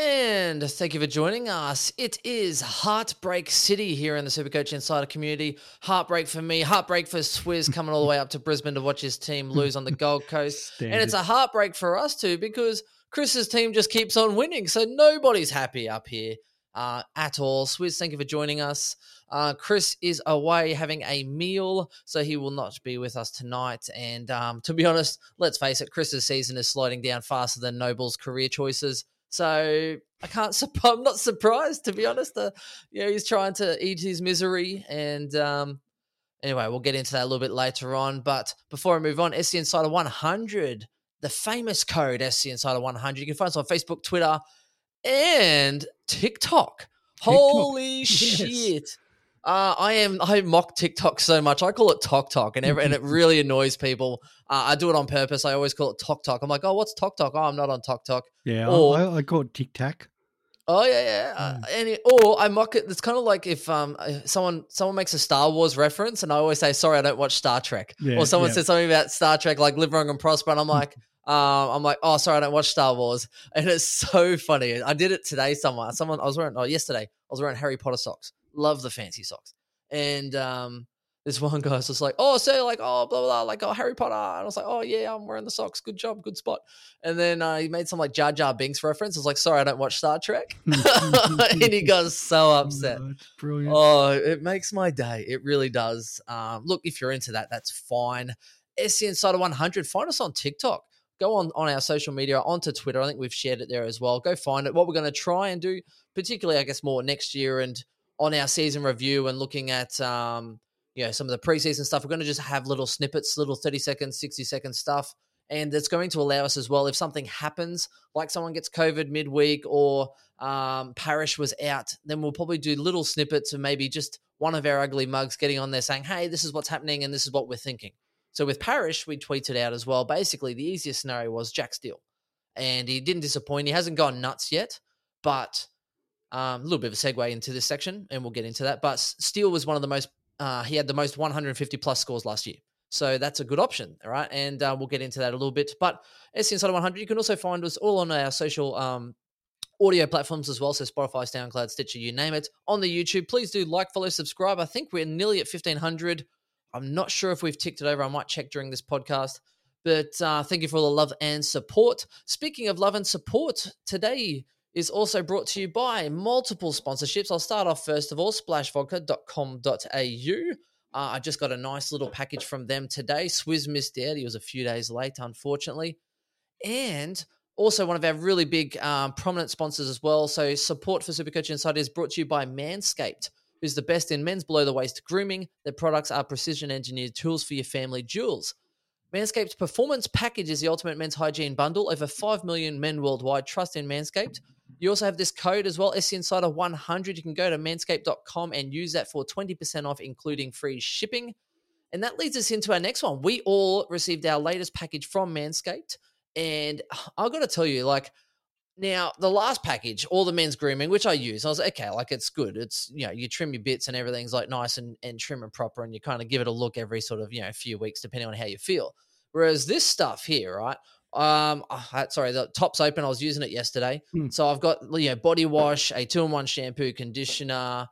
And thank you for joining us. It is Heartbreak City here in the Supercoach Insider community. Heartbreak for me, heartbreak for Swizz coming all the way up to Brisbane to watch his team lose on the Gold Coast. And it's a heartbreak for us too because Chris's team just keeps on winning. So nobody's happy up here uh, at all. Swizz, thank you for joining us. Uh, Chris is away having a meal, so he will not be with us tonight. And um, to be honest, let's face it, Chris's season is sliding down faster than Noble's career choices. So I can't. I'm not surprised, to be honest. Uh, you know, he's trying to eat his misery, and um, anyway, we'll get into that a little bit later on. But before I move on, SC Insider 100, the famous code SC Insider 100. You can find us on Facebook, Twitter, and TikTok. Holy Yes. shit! Uh, I am I mock TikTok so much. I call it Tok Tok, and every, and it really annoys people. Uh, I do it on purpose. I always call it Tok Tok. I'm like, oh, what's Tok Tok? Oh, I'm not on Tok Tok. Yeah, Or- I, I it Tic Tac. Oh yeah, yeah. Uh, and it, or I mock it. It's kind of like if um uh, someone someone makes a Star Wars reference, and I always say, "Sorry, I don't watch Star Trek." Yeah, or someone yeah. says something about Star Trek, like Live Long and Prosper, and I'm like, um, I'm like, "Oh, sorry, I don't watch Star Wars." And it's so funny. I did it today. Someone, someone, I was wearing, oh, yesterday, I was wearing Harry Potter socks. Love the fancy socks. And um, this one guy's just like, "Oh, so like, oh, blah blah, blah like, oh, Harry Potter." And I was like, "Oh yeah, I'm wearing the socks. Good job, good spot." And then uh, he made some like Jar Jar Binks reference. I was like, "Sorry, I don't watch Star Trek." and he got so upset. Oh. Oh, it makes my day. It really does. Um, look, if you're into that, that's fine. SC Insider 100, find us on TikTok. Go on on our social media, onto Twitter. I think we've shared it there as well. Go find it. What we're going to try and do, particularly, I guess, more next year and on our season review and looking at, um, you know, some of the preseason stuff. We're going to just have little snippets, little 30 second, 60 second stuff. And it's going to allow us as well, if something happens, like someone gets COVID midweek or um, Parish was out, then we'll probably do little snippets of maybe just one of our ugly mugs getting on there saying, hey, this is what's happening and this is what we're thinking. So with Parish, we tweeted out as well. Basically, the easiest scenario was Jack Steele. And he didn't disappoint. He hasn't gone nuts yet, but um, a little bit of a segue into this section, and we'll get into that. But Steele was one of the most, uh, he had the most 150 plus scores last year. So that's a good option, all right? And uh, we'll get into that a little bit. But SC Insider 100, you can also find us all on our social um, audio platforms as well. So Spotify, SoundCloud, Stitcher, you name it. On the YouTube, please do like, follow, subscribe. I think we're nearly at 1,500. I'm not sure if we've ticked it over. I might check during this podcast. But uh, thank you for all the love and support. Speaking of love and support, today is also brought to you by multiple sponsorships. I'll start off first of all, splashvodka.com.au. Uh, I just got a nice little package from them today. Swizz missed out. He was a few days late, unfortunately. And also one of our really big um, prominent sponsors as well. So support for Supercoach Insider is brought to you by Manscaped, who's the best in men's below the waist grooming. Their products are precision engineered tools for your family jewels. Manscaped's performance package is the ultimate men's hygiene bundle. Over 5 million men worldwide trust in Manscaped. You also have this code as well, SC Insider 100. You can go to manscaped.com and use that for 20% off, including free shipping. And that leads us into our next one. We all received our latest package from Manscaped. And I've got to tell you, like, now the last package, all the men's grooming, which I use, I was like, okay, like it's good. It's you know, you trim your bits and everything's like nice and, and trim and proper, and you kind of give it a look every sort of, you know, few weeks, depending on how you feel. Whereas this stuff here, right? Um, sorry, the top's open. I was using it yesterday, Hmm. so I've got you know body wash, a two-in-one shampoo, conditioner,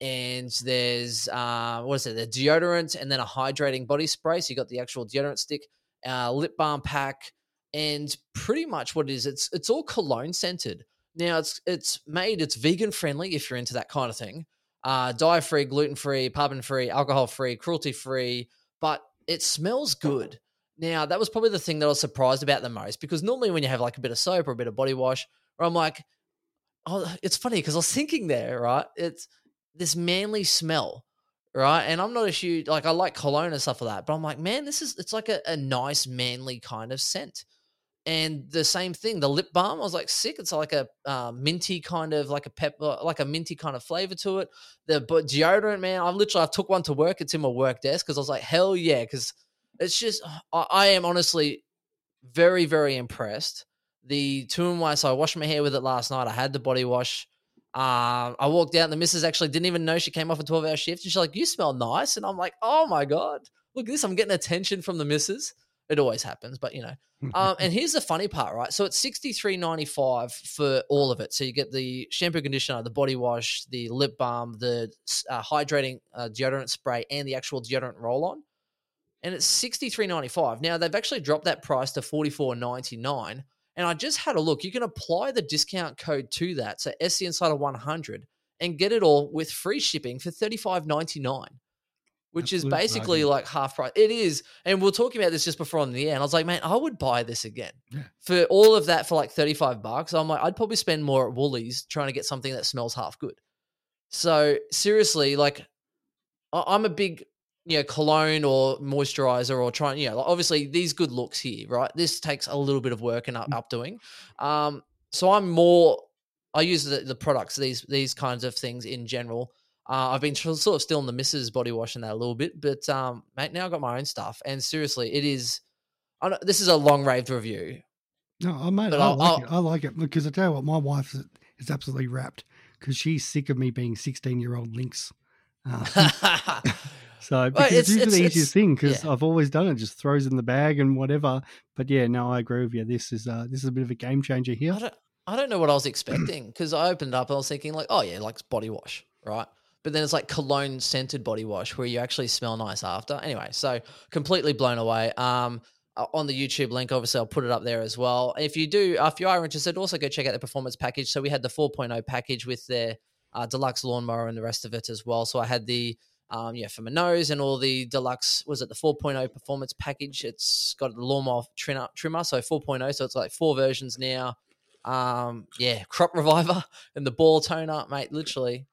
and there's uh, what is it? The deodorant, and then a hydrating body spray. So you got the actual deodorant stick, uh, lip balm pack, and pretty much what it is, it's it's all cologne scented. Now it's it's made, it's vegan friendly if you're into that kind of thing. Uh, dye free, gluten free, paraben free, alcohol free, cruelty free, but it smells good. Now that was probably the thing that I was surprised about the most because normally when you have like a bit of soap or a bit of body wash, or I'm like, oh, it's funny because I was thinking there, right? It's this manly smell, right? And I'm not a huge like I like cologne and stuff like that, but I'm like, man, this is it's like a, a nice manly kind of scent. and the same thing, the lip balm. I was like, sick. It's like a uh, minty kind of like a pepper, like a minty kind of flavor to it. The but deodorant, man, I literally I took one to work. It's in my work desk because I was like, hell yeah, because it's just I, I am honestly very very impressed. The two in one, so I washed my hair with it last night. I had the body wash. Um, I walked out and the missus actually didn't even know she came off a 12 hour shift. and She's like, You smell nice. And I'm like, Oh my God, look at this. I'm getting attention from the missus. It always happens, but you know. Um, and here's the funny part, right? So it's sixty three ninety five for all of it. So you get the shampoo, conditioner, the body wash, the lip balm, the uh, hydrating uh, deodorant spray, and the actual deodorant roll on. And it's sixty three ninety five. Now they've actually dropped that price to forty four ninety nine. And I just had a look. You can apply the discount code to that, so SC Insider one hundred, and get it all with free shipping for thirty five ninety nine which Absolute is basically bargain. like half price. It is, and we are talking about this just before on the air, and I was like, man, I would buy this again Yeah. for all of that for like thirty five bucks. I'm like, I'd probably spend more at Woolies trying to get something that smells half good. So seriously, like, I'm a big you know cologne or moisturizer or trying you know like obviously these good looks here right this takes a little bit of work and up, updoing um so i'm more i use the, the products these these kinds of things in general uh, I've been tr- sort of still in the missus body washing that a little bit, but um, mate, now I've got my own stuff, and seriously, it is. I know, this is a long raved review. No, I mate, But I like I'll- it. I like it because I tell you what, my wife is, is absolutely wrapped because she's sick of me being sixteen year old Lynx. Uh, so because it's- it's, usually it's- the it's- easiest thing because yeah. I've always done it, just throws in the bag and whatever. But yeah, no, I agree with you. This is uh, this is a bit of a game changer here. I don't, I don't know what I was expecting because I opened it up and I was thinking like, oh yeah, like body wash, right? But then it's like cologne scented body wash where you actually smell nice after. Anyway, so completely blown away. Um, on the YouTube link, obviously I'll put it up there as well. If you do, uh, if you are interested, also go check out the performance package. So we had the 4.0 package with their uh, deluxe lawnmower and the rest of it as well. So I had the um, yeah, for my nose and all the deluxe was it the 4.0 performance package? It's got the lawnmower trimmer, so 4.0. So it's like four versions now. Um, yeah, crop reviver and the ball toner, mate, literally.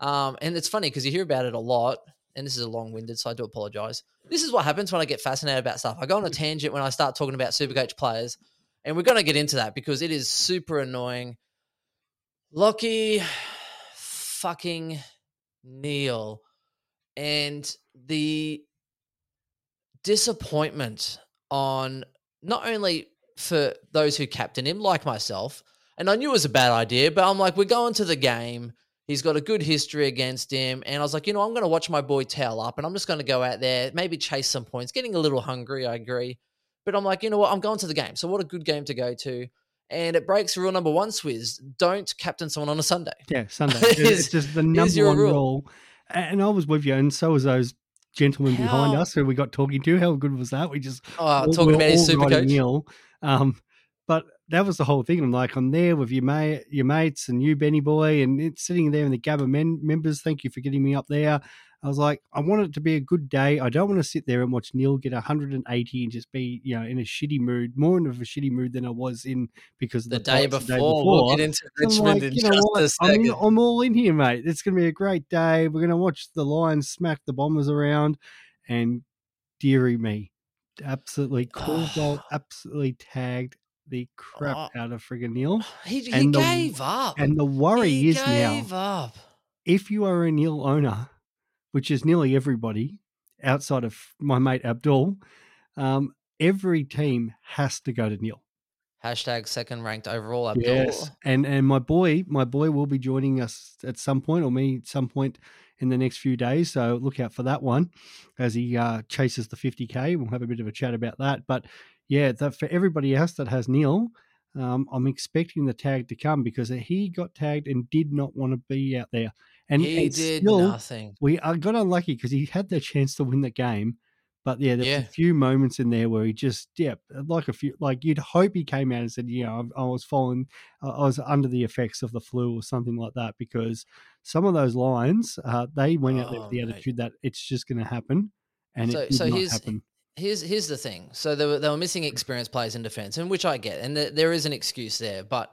Um, and it's funny because you hear about it a lot, and this is a long winded, so I do apologize. This is what happens when I get fascinated about stuff. I go on a tangent when I start talking about Supercoach players, and we're going to get into that because it is super annoying. Lachie fucking Neale and the disappointment on not only for those who captain him, like myself, and I knew it was a bad idea, but I'm like, we're going to the game. He's got a good history against him. And I was like, you know, I'm going to watch my boy tail up and I'm just going to go out there, maybe chase some points. Getting a little hungry, I agree. But I'm like, you know what? I'm going to the game. So what a good game to go to. And it breaks rule number one, Swizz. Don't captain someone on a Sunday. Yeah, Sunday. It's just the number one rule. rule. And I was with you, and so was those gentlemen behind us who we got talking to. How good was that? We just Oh, all- talking about his super coach. Neale. Um, but that was the whole thing. I'm like, I'm there with your mate, your mates, and you, Benny boy, and it's sitting there in the Gabba men- members. Thank you for getting me up there. I was like, I want it to be a good day. I don't want to sit there and watch Neale get 180 and just be, you know, in a shitty mood, more in of a shitty mood than I was in because The, the, day fights before, we'll get into Richmond like, in just what? a I'm, second. I'm all in here, mate. It's going to be a great day. We're going to watch the Lions smack the Bombers around, and dearie me, absolutely cool goal, absolutely tagged the crap Oh. out of friggin' Neale. He, he and the- gave up. And the worry he is now, up. if you are a Neale owner, which is nearly everybody outside of my mate Abdul, um, every team has to go to Neale. Hashtag second ranked overall. Abdul. Yes, and and my boy, my boy will be joining us at some point, or me at some point in the next few days. So look out for that one as he uh, chases the 50k. We'll have a bit of a chat about that. But yeah, that for everybody else that has Neale, um, I'm expecting the tag to come because he got tagged and did not want to be out there. And he and did still, nothing. we I got unlucky because he had the chance to win the game. But yeah, there's Yeah. a few moments in there where he just, yeah, like a few, like you'd hope he came out and said, you know, I, I was falling, I was under the effects of the flu or something like that, because some of those lines, uh, they went out there with Oh, the mate. attitude that it's just going to happen, and So- it did so not here's- happen. Here's here's the thing. So they were they were missing experienced players in defense, and which I get, and th- there is an excuse there, but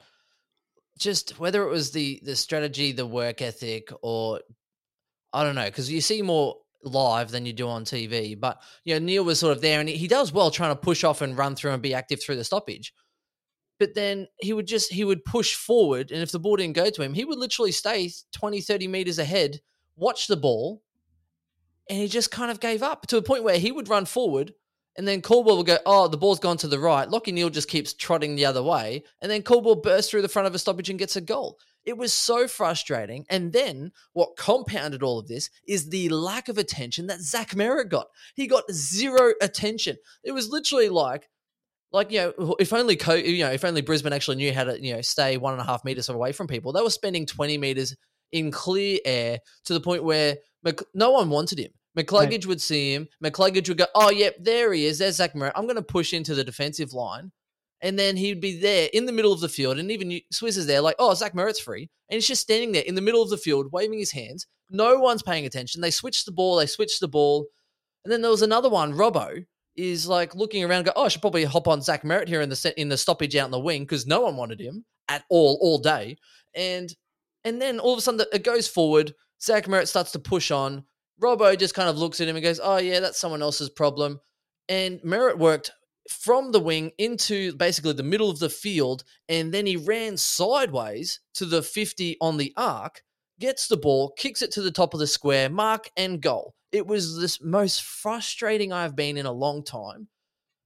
just whether it was the the strategy, the work ethic, or I don't know, because you see more live than you do on TV. But you know, Neale was sort of there, and he, he does well trying to push off and run through and be active through the stoppage. but then he would just he would push forward and if the ball didn't go to him he would literally stay 20 30 meters ahead watch the ball and he just kind of gave up to a point where he would run forward and then Caldwell will go, Oh, the ball's gone to the right. Lachie Neale just keeps trotting the other way. And then Caldwell bursts through the front of a stoppage and gets a goal. It was so frustrating. And then what compounded all of this is the lack of attention that Zach Merrett got. He got zero attention. It was literally like, like you know, if only Co- you know, if only Brisbane actually knew how to you know stay one and a half meters away from people, they were spending twenty meters in clear air to the point where Mc- no one wanted him. McCluggage would see him. McCluggage would go, "Oh, yep, there he is. There's Zach Merrett. I'm going to push into the defensive line." And then he'd be there in the middle of the field, and even you- Swizz is there, like, "Oh, Zach Merrett's free," and he's just standing there in the middle of the field, waving his hands. No one's paying attention. They switched the ball. They switched the ball, and then there was another one. Robbo is like looking around, go, "Oh, I should probably hop on Zach Merrett here in the in the stoppage out in the wing because no one wanted him at all all day." And and then all of a sudden it goes forward. Zach Merrett starts to push on. Robbo just kind of looks at him and goes, "Oh yeah, that's someone else's problem." And Merrett worked from the wing into basically the middle of the field, and then he ran sideways to the 50 on the arc, gets the ball, kicks it to the top of the square, mark and goal. It was this most frustrating I've been in a long time.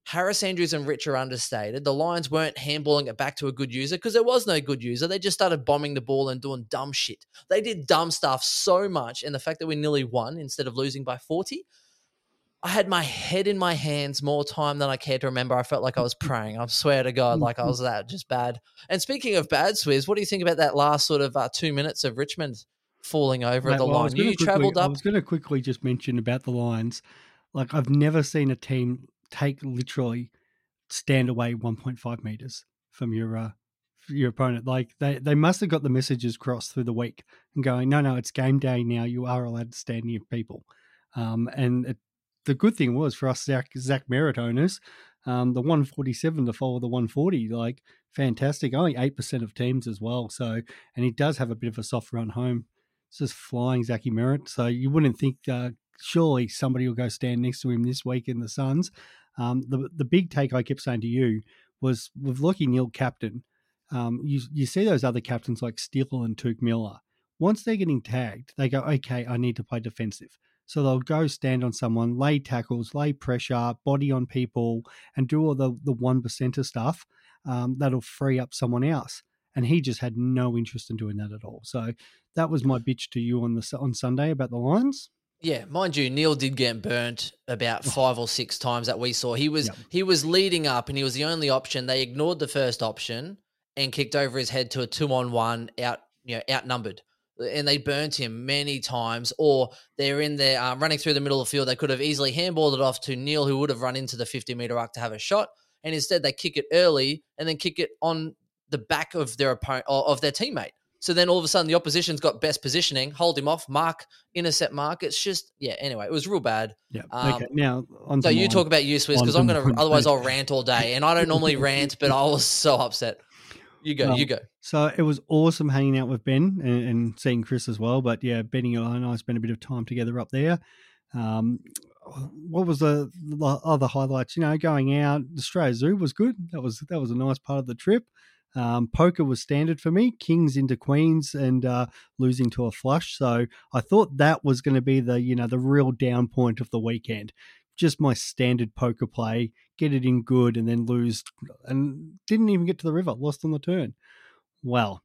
Harris Andrews and Rich are understated. The Lions weren't handballing it back to a good user because there was no good user. They just started bombing the ball and doing dumb shit. They did dumb stuff so much, and the fact that we nearly won instead of losing by 40, I had my head in my hands more time than I care to remember. I felt like I was praying. I swear to God, like I was that just bad. And speaking of bad, Swizz, what do you think about that last sort of uh, two minutes of Richmond falling over at the well, line? You quickly- travelled I was going to quickly just mention about the Lions. Like I've never seen a team take literally stand away 1.5 meters from your uh, your opponent. Like they they must have got the messages crossed through the week and going, no, no, it's game day now. You are allowed to stand near people. Um, and it, the good thing was for us Zach Zach owners, um, the 147 to follow the 140, like fantastic. Only eight percent of teams as well. So and he does have a bit of a soft run home. It's just flying Zachy Merrett. So you wouldn't think uh, surely somebody will go stand next to him this week in the Suns. Um, the the big take I kept saying to you was with Lachie Neale captain. Um, you you see those other captains like Steele and Touk Miller. Once they're getting tagged, they go, okay, I need to play defensive. So they'll go stand on someone, lay tackles, lay pressure, body on people, and do all the the one percenter stuff. Um, that'll free up someone else. And he just had no interest in doing that at all. So that was my bitch to you on the on Sunday about the Lions. Yeah, mind you, Neale did get burnt about five or six times that we saw. He was Yep. he was leading up, and he was the only option. They ignored the first option and kicked over his head to a two on one, out you know outnumbered, and they burnt him many times. Or they're in there um, running through the middle of the field. They could have easily handballed it off to Neale, who would have run into the fifty meter arc to have a shot, and instead they kick it early and then kick it on the back of their opponent of their teammate. So then all of a sudden the opposition's got best positioning, hold him off, mark, intercept mark. It's just yeah. Anyway, it was real bad. Yeah. Um, okay. Now on So you talk about you, Swizz, because I'm gonna otherwise I'll rant all day, and I don't normally rant, but I was so upset. You go, Well, you go. So it was awesome hanging out with Ben and, and seeing Chris as well. But yeah, Benny and I spent a bit of time together up there. Um, what was the, the other highlights? You know, going out, Australia Zoo was good. That was that was a nice part of the trip. Um, poker was standard for me. Kings into queens and uh, losing to a flush. So I thought that was going to be the you know the real down point of the weekend. Just my standard poker play, get it in good, and then lose, and didn't even get to the river. Lost on the turn. Well,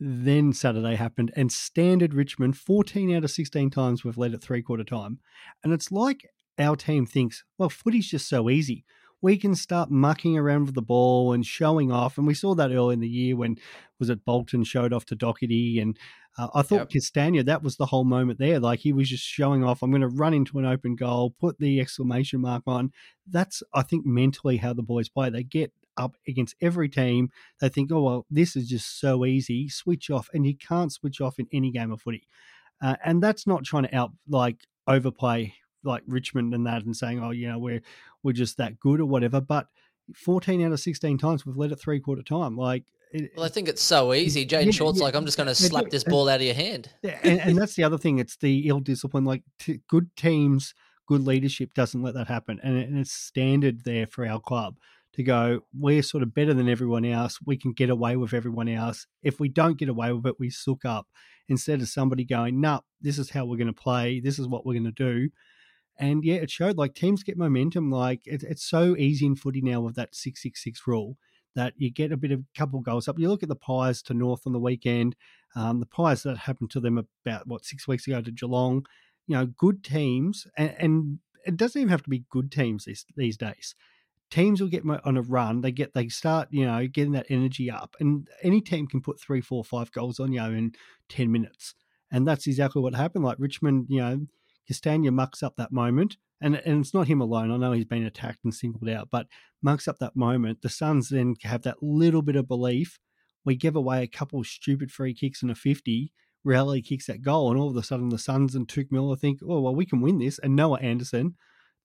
then Saturday happened, and standard Richmond, 14 out of 16 times we've led at three quarter time. And it's like our team thinks, well, footy's just so easy. We can start mucking around with the ball and showing off. And we saw that early in the year when was it Bolton showed off to Doherty. And uh, I thought Castagna, that was the whole moment there. Like he was just showing off, I'm going to run into an open goal, put the exclamation mark on. That's, I think, mentally how the boys play. They get up against every team. They think, oh, well, this is just so easy. Switch off. And you can't switch off in any game of footy. Uh, and that's not trying to out, like, overplay like Richmond and that and saying, oh, you know, we're, we're just that good or whatever. But 14 out of 16 times we've led it three quarter time. Like, it, Well, I think it's so easy. Jayden Yeah, Short's yeah, like, I'm just going to slap do. this ball out of your hand. Yeah, and, and that's the other thing. It's the ill discipline. Like t- good teams, good leadership doesn't let that happen, and, and it's standard there for our club to go, we're sort of better than everyone else. We can get away with everyone else. If we don't get away with it, we sook up. Instead of somebody going, nah, this is how we're going to play. This is what we're going to do. And yeah, it showed like teams get momentum. Like it, it's so easy in footy now with that 666 rule that you get a bit of a couple goals up. You look at the Pies to North on the weekend, um, the Pies that happened to them about what six weeks ago to Geelong. You know, good teams, and, and it doesn't even have to be good teams these, these days. Teams will get on a run. They get they start you know getting that energy up, and any team can put three, four, five goals on you in ten minutes, and that's exactly what happened. Like Richmond, you know, Castagna mucks up that moment, and and it's not him alone. I know he's been attacked and singled out, but mucks up that moment. The Suns then have that little bit of belief. We give away a couple stupid free kicks and a fifty. Rowell kicks that goal, and all of a sudden the Suns and Touk Miller think, oh well, we can win this. And Noah Anderson,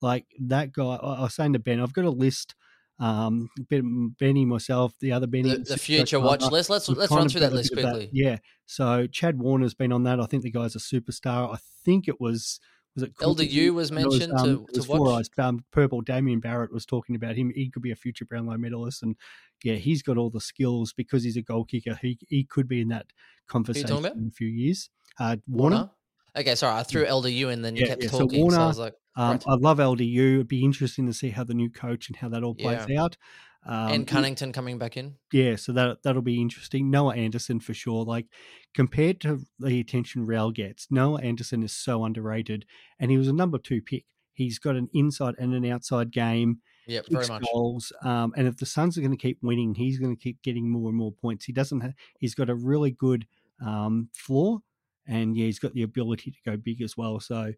like that guy, I was saying to Ben, I've got a list. Um, Benny, myself, the other Benny, the, the future watch list. Let's let's run through that list quickly. That. Yeah, so Chad Warner's been on that. I think the guy's a superstar. I think it was was it LDU was mentioned was, um, to, to watch. Um, Purple Damien Barrett was talking about him. He could be a future Brownlow medalist, and yeah, he's got all the skills because he's a goal kicker. He he could be in that conversation in a few years. Uh, Warner? Warner. Okay, sorry, I threw LDU in, then you yeah, kept yeah. talking. So, Warner, so I was like, um. I love LDU. It'd be interesting to see how the new coach and how that all plays yeah. out. Um, and Cunnington coming back in. Yeah, so that that'll be interesting. Noah Anderson for sure. Like compared to the attention Rail gets, Noah Anderson is so underrated, and he was a number two pick. He's got an inside and an outside game. Yeah, very much. Goals, um, and if the Suns are going to keep winning, he's going to keep getting more and more points. He doesn't. Have, he's got a really good um, floor, and yeah, he's got the ability to go big as well. So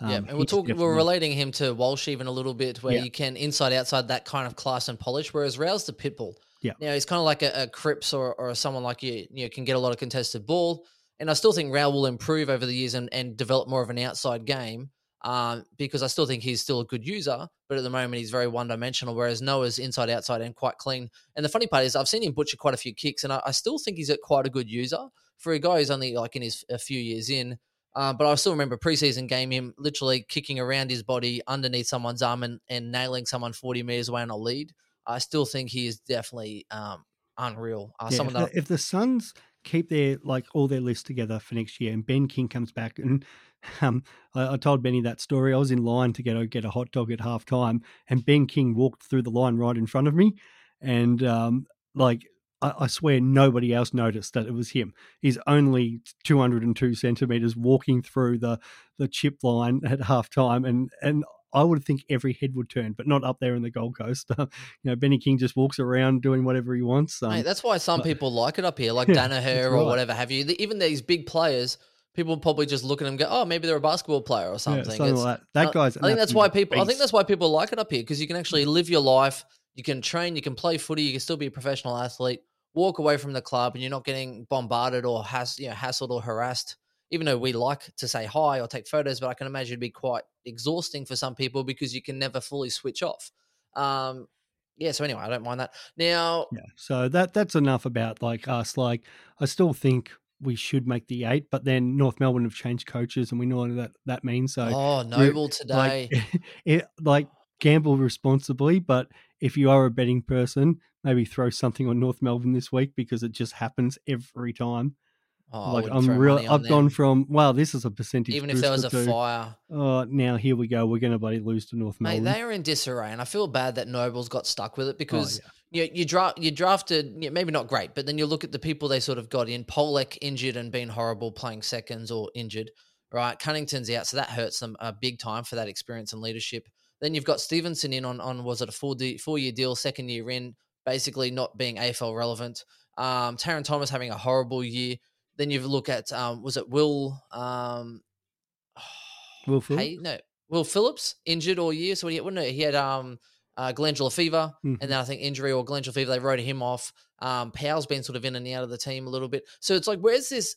um, yeah, and we're talking, we're relating him to Walsh even a little bit, where yeah. you can inside outside that kind of class and polish, whereas Rowell's the pitbull. Yeah, now he's kind of like a, a Cripps or, or someone like you, you know, can get a lot of contested ball, and I still think Rowell will improve over the years and, and develop more of an outside game, um, because I still think he's still a good user, but at the moment he's very one dimensional, whereas Noah's inside outside and quite clean. And the funny part is I've seen him butcher quite a few kicks, and I, I still think he's a quite a good user for a guy who's only like in his a few years in. Uh, but I still remember preseason game him literally kicking around his body underneath someone's arm and, and nailing someone 40 meters away on a lead. I still think he is definitely um, unreal. Uh, yeah, someone if, that... the, if the Suns keep their like all their lists together for next year and Ben King comes back and um, I, I, told Benny that story. I was in line to get a, get a hot dog at half time and Ben King walked through the line right in front of me and um, like I, I swear nobody else noticed that it was him. He's only 202 centimeters walking through the the chip line at halftime, and and I would think every head would turn, but not up there in the Gold Coast. you know, Benny King just walks around doing whatever he wants. Um, Mate, that's why some but, people like it up here, like yeah, Daniher or whatever have you. Even these big players, people probably just look at them and go, "Oh, maybe they're a basketball player or something." Yeah, something like that. that guy's. I think that's why people. Beast. I think that's why people like it up here because you can actually live your life. You can train. You can play footy. You can still be a professional athlete walk away from the club and you're not getting bombarded or has you know hassled or harassed even though we like to say hi or take photos but i can imagine it'd be quite exhausting for some people because you can never fully switch off um yeah so anyway i don't mind that now yeah so that that's enough about like us like i still think we should make the eight, but then North Melbourne have changed coaches, and we know what that that means. So, oh, Noble today, like, it, like gamble responsibly, but if you are a betting person, maybe throw something on North Melbourne this week because it just happens every time. Oh, like I'm real. I've them. gone from wow, this is a percentage. Even if there was a to, fire. Oh, now here we go. We're going to bloody lose to North Melbourne. Mate, they are in disarray, and I feel bad that Nobles got stuck with it because oh, yeah. you you, draft you drafted maybe not great, but then you look at the people they sort of got in. Polec injured and been horrible playing seconds or injured. Right, Cunnington's out, so that hurts them uh, big time for that experience and leadership. Then you've got Stephenson in on on was it a four de- four year deal, second year in, basically not being AFL relevant. Um, Tarryn Thomas having a horrible year. Then you look at um, was it Will um, Will Phillips? Hey, no, Will Phillips injured all year. So he, well, he had um, uh, glandular fever, mm-hmm. and then I think injury or glandular fever. They wrote him off. Um, Powell's been sort of in and out of the team a little bit. So it's like, where's this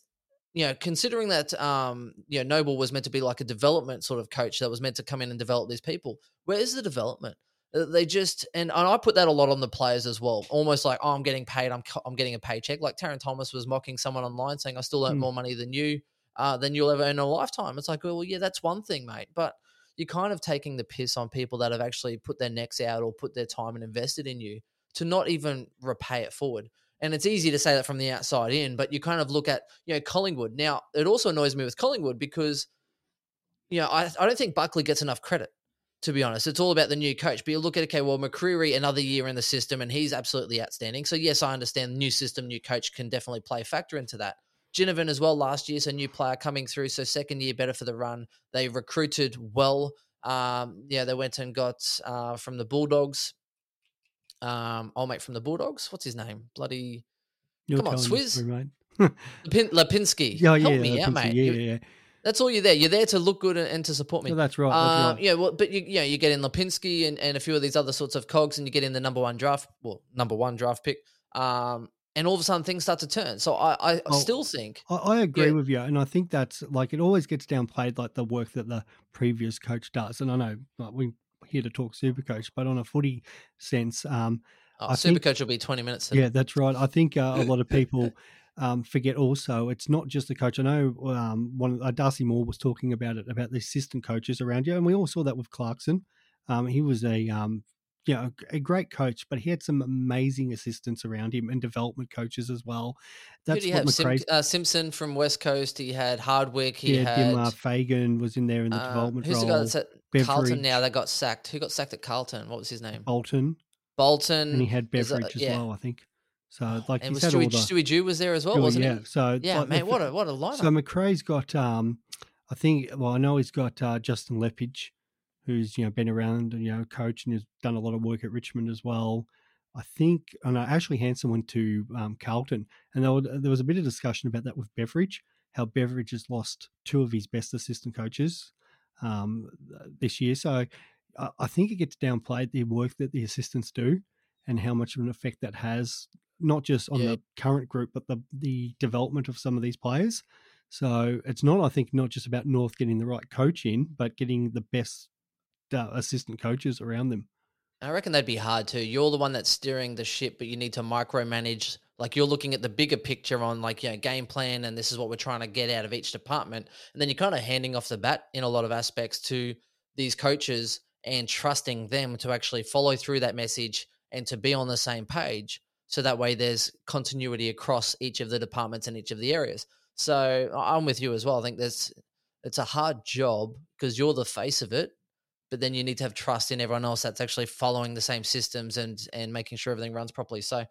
you know, considering that um, you know Noble was meant to be like a development sort of coach that was meant to come in and develop these people, where's the development? Uh, they just and, and I put that a lot on the players as well. Almost like, oh, I'm getting paid, I'm I'm getting a paycheck. Like Tarryn Thomas was mocking someone online saying, I still earn mm. more money than you, uh, than you'll ever earn in a lifetime. It's like, well, yeah, that's one thing, mate, but you're kind of taking the piss on people that have actually put their necks out or put their time and invested in you to not even repay it forward. And it's easy to say that from the outside in, but you kind of look at, you know, Collingwood. Now, it also annoys me with Collingwood because, you know, I, I don't think Buckley gets enough credit, to be honest. It's all about the new coach. But you look at, okay, well, McCreery, another year in the system, and he's absolutely outstanding. So, yes, I understand new system, new coach can definitely play a factor into that. Ginnivan as well last year, so new player coming through. So, second year better for the run. They recruited well. Um, yeah, they went and got uh, from the Bulldogs. Um, old mate from the Bulldogs. What's his name? Bloody You're Come on, Swizz. Lipinski. Yeah, yeah, Help me yeah, out, mate. Yeah, yeah, yeah. That's all you're there. You're there to look good and, and to support me. That's right. That's Um, right. yeah, well, but you, you know, you get in Lipinski and, and a few of these other sorts of cogs, and you get in the number one draft, well, number one draft pick, um, and all of a sudden things start to turn. So I, I Oh, still think, I, I agree Yeah. with you, and I think that's like it always gets downplayed, like the work that the previous coach does. And I know like, we're here to talk super coach, but on a footy sense, um, oh, Super Coach will be 20 minutes. today. yeah, that's right. I think uh, a lot of people um, forget also it's not just the coach. I know um, one uh, Darcy Moore was talking about it about the assistant coaches around you, and we all saw that with Clarkson. Um, he was a um, you know, a great coach, but he had some amazing assistants around him and development coaches as well. That's do you what have? Sim, uh, Simpson from West Coast. He had Hardwick. He yeah, had. Uh, Fagan was in there in the uh, development who's role. the guy that's at Carlton now? That got sacked. Who got sacked at Carlton? What was his name? Bolton, Bolton. and he had is that- Beveridge as yeah. well, I think. So like and he's was Stewie, the Stewie Dew was there as well, Oh, wasn't yeah. he? So Yeah, like, man, what a what a lineup. So McRae's got, um, I think, well, I know he's got uh, Justin Leppitsch, who's you know been around, and you know, coach and has done a lot of work at Richmond as well. I think, and uh, Ashley Hansen went to um, Carlton, and there, were, there was a bit of discussion about that with Beveridge, how Beveridge has lost two of his best assistant coaches um, this year. So I I think it gets downplayed the work that the assistants do and how much of an effect that has, not just on Yeah. the current group, but the the development of some of these players. So it's not, I think, not just about North getting the right coach in, but getting the best uh, assistant coaches around them. I reckon that'd be hard too. You're the one that's steering the ship, but you need to micromanage. Like you're looking at the bigger picture on like you know game plan, and this is what we're trying to get out of each department, and then you're kind of handing off the bat in a lot of aspects to these coaches and trusting them to actually follow through that message and to be on the same page. So that way, there's continuity across each of the departments and each of the areas. So I'm with you as well. I think there's it's a hard job because you're the face of it but then you need to have trust in everyone else that's actually following the same systems and and making sure everything runs properly. So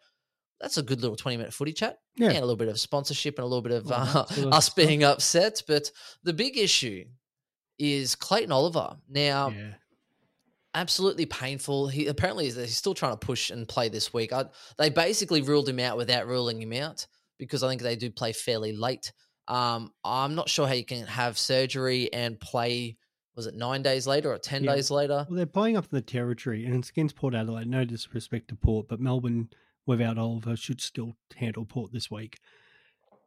that's a good little twenty minute footy chat. Yeah. and a little bit of sponsorship and a little bit of uh, that us being upset. But the big issue is Clayton Oliver. Now, yeah. Absolutely painful. He apparently is he's still trying to push and play this week. I, they basically ruled him out without ruling him out because I think they do play fairly late. Um, I'm not sure how you can have surgery and play. Was it nine days later or ten Yeah. days later? Well, they're playing up in the territory, and it's against Port Adelaide. No disrespect to Port, but Melbourne, without Oliver, should still handle Port this week.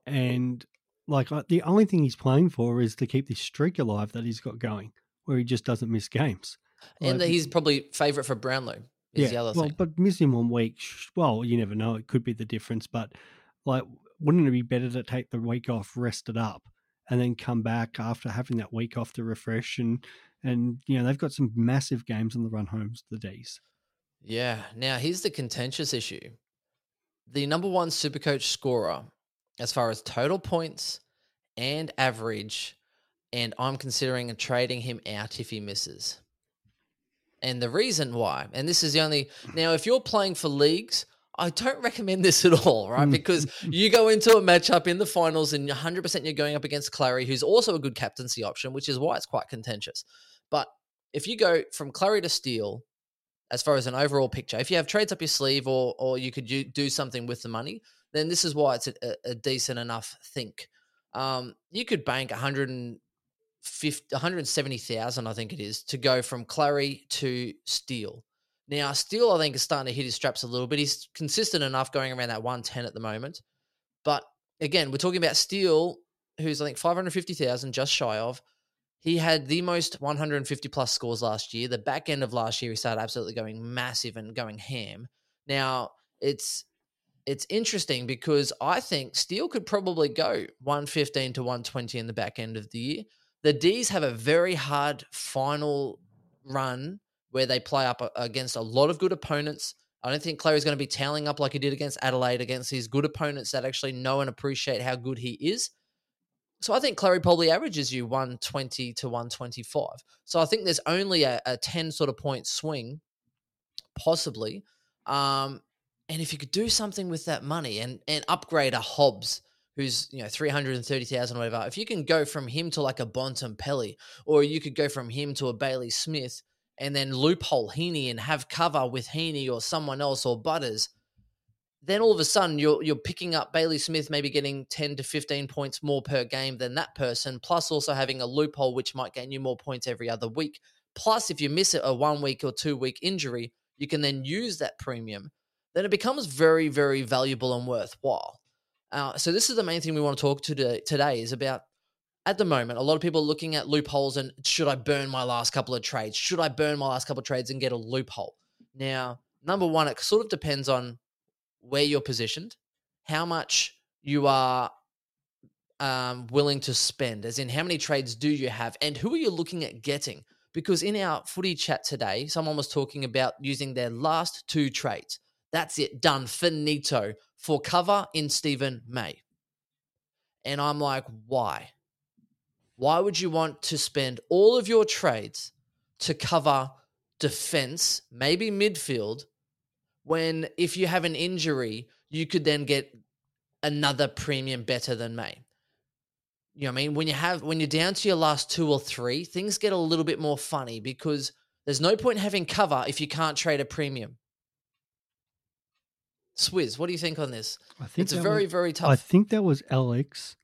And like the only thing he's playing for is to keep this streak alive that he's got going, where he just doesn't miss games. And Like, he's probably favourite for Brownlow is the other well, thing. but missing one week, well, you never know. It could be the difference, but like, wouldn't it be better to take the week off, rest it up, and then come back after having that week off to refresh and and you know they've got some massive games on the run homes, the D's. Yeah. Now here's the contentious issue. The number one supercoach scorer, as far as total points and average, and I'm considering trading him out if he misses. And the reason why, and this is the only now, if you're playing for leagues, I don't recommend this at all, right? Mm. Because you go into a matchup in the finals and 100% you're going up against Clary, who's also a good captaincy option, which is why it's quite contentious. But if you go from Clary to Steele, as far as an overall picture, if you have trades up your sleeve or or you could do, do something with the money, then this is why it's a, a, decent enough think. Um, you could bank 150, 170,000, I think it is, to go from Clary to Steele. Now, Steele, I think, is starting to hit his straps a little bit. He's consistent enough going around that 110 at the moment. But again, we're talking about Steele, who's, I think, 550,000, just shy of. He had the most 150 plus scores last year. The back end of last year, he started absolutely going massive and going ham. Now, it's it's interesting because I think Steele could probably go 115 to 120 in the back end of the year. The D's have a very hard final run where they play up against a lot of good opponents, I don't think Clary's going to be tailing up like he did against Adelaide, against these good opponents that actually know and appreciate how good he is. So I think Clary probably averages you 120 to 125. So I think there's only a, a 10 sort of point swing, possibly. Um, and if you could do something with that money and and upgrade a Hobbs who's you know 330,000 or whatever, if you can go from him to like a Bontempelli, or you could go from him to a Bailey Smith and then loophole Heaney and have cover with Heaney or someone else or Butters, then all of a sudden you're you're picking up Bailey Smith maybe getting 10 to 15 points more per game than that person, plus also having a loophole which might gain you more points every other week. Plus, if you miss a one week or two week injury, you can then use that premium. Then it becomes very, very valuable and worthwhile. Uh, so this is the main thing we want to talk to today, today is about at the moment, a lot of people are looking at loopholes and should I burn my last couple of trades? Should I burn my last couple of trades and get a loophole? Now, number one, it sort of depends on where you're positioned, how much you are um, willing to spend, as in how many trades do you have, and who are you looking at getting? Because in our footy chat today, someone was talking about using their last two trades. That's it, done, finito for cover in Steven May. And I'm like, why? Why would you want to spend all of your trades to cover defense, maybe midfield, when if you have an injury, you could then get another premium better than May? You know what I mean? When you have when you're down to your last two or three, things get a little bit more funny because there's no point having cover if you can't trade a premium. Swizz, what do you think on this? I think It's very, was- very tough. I think that was Alex.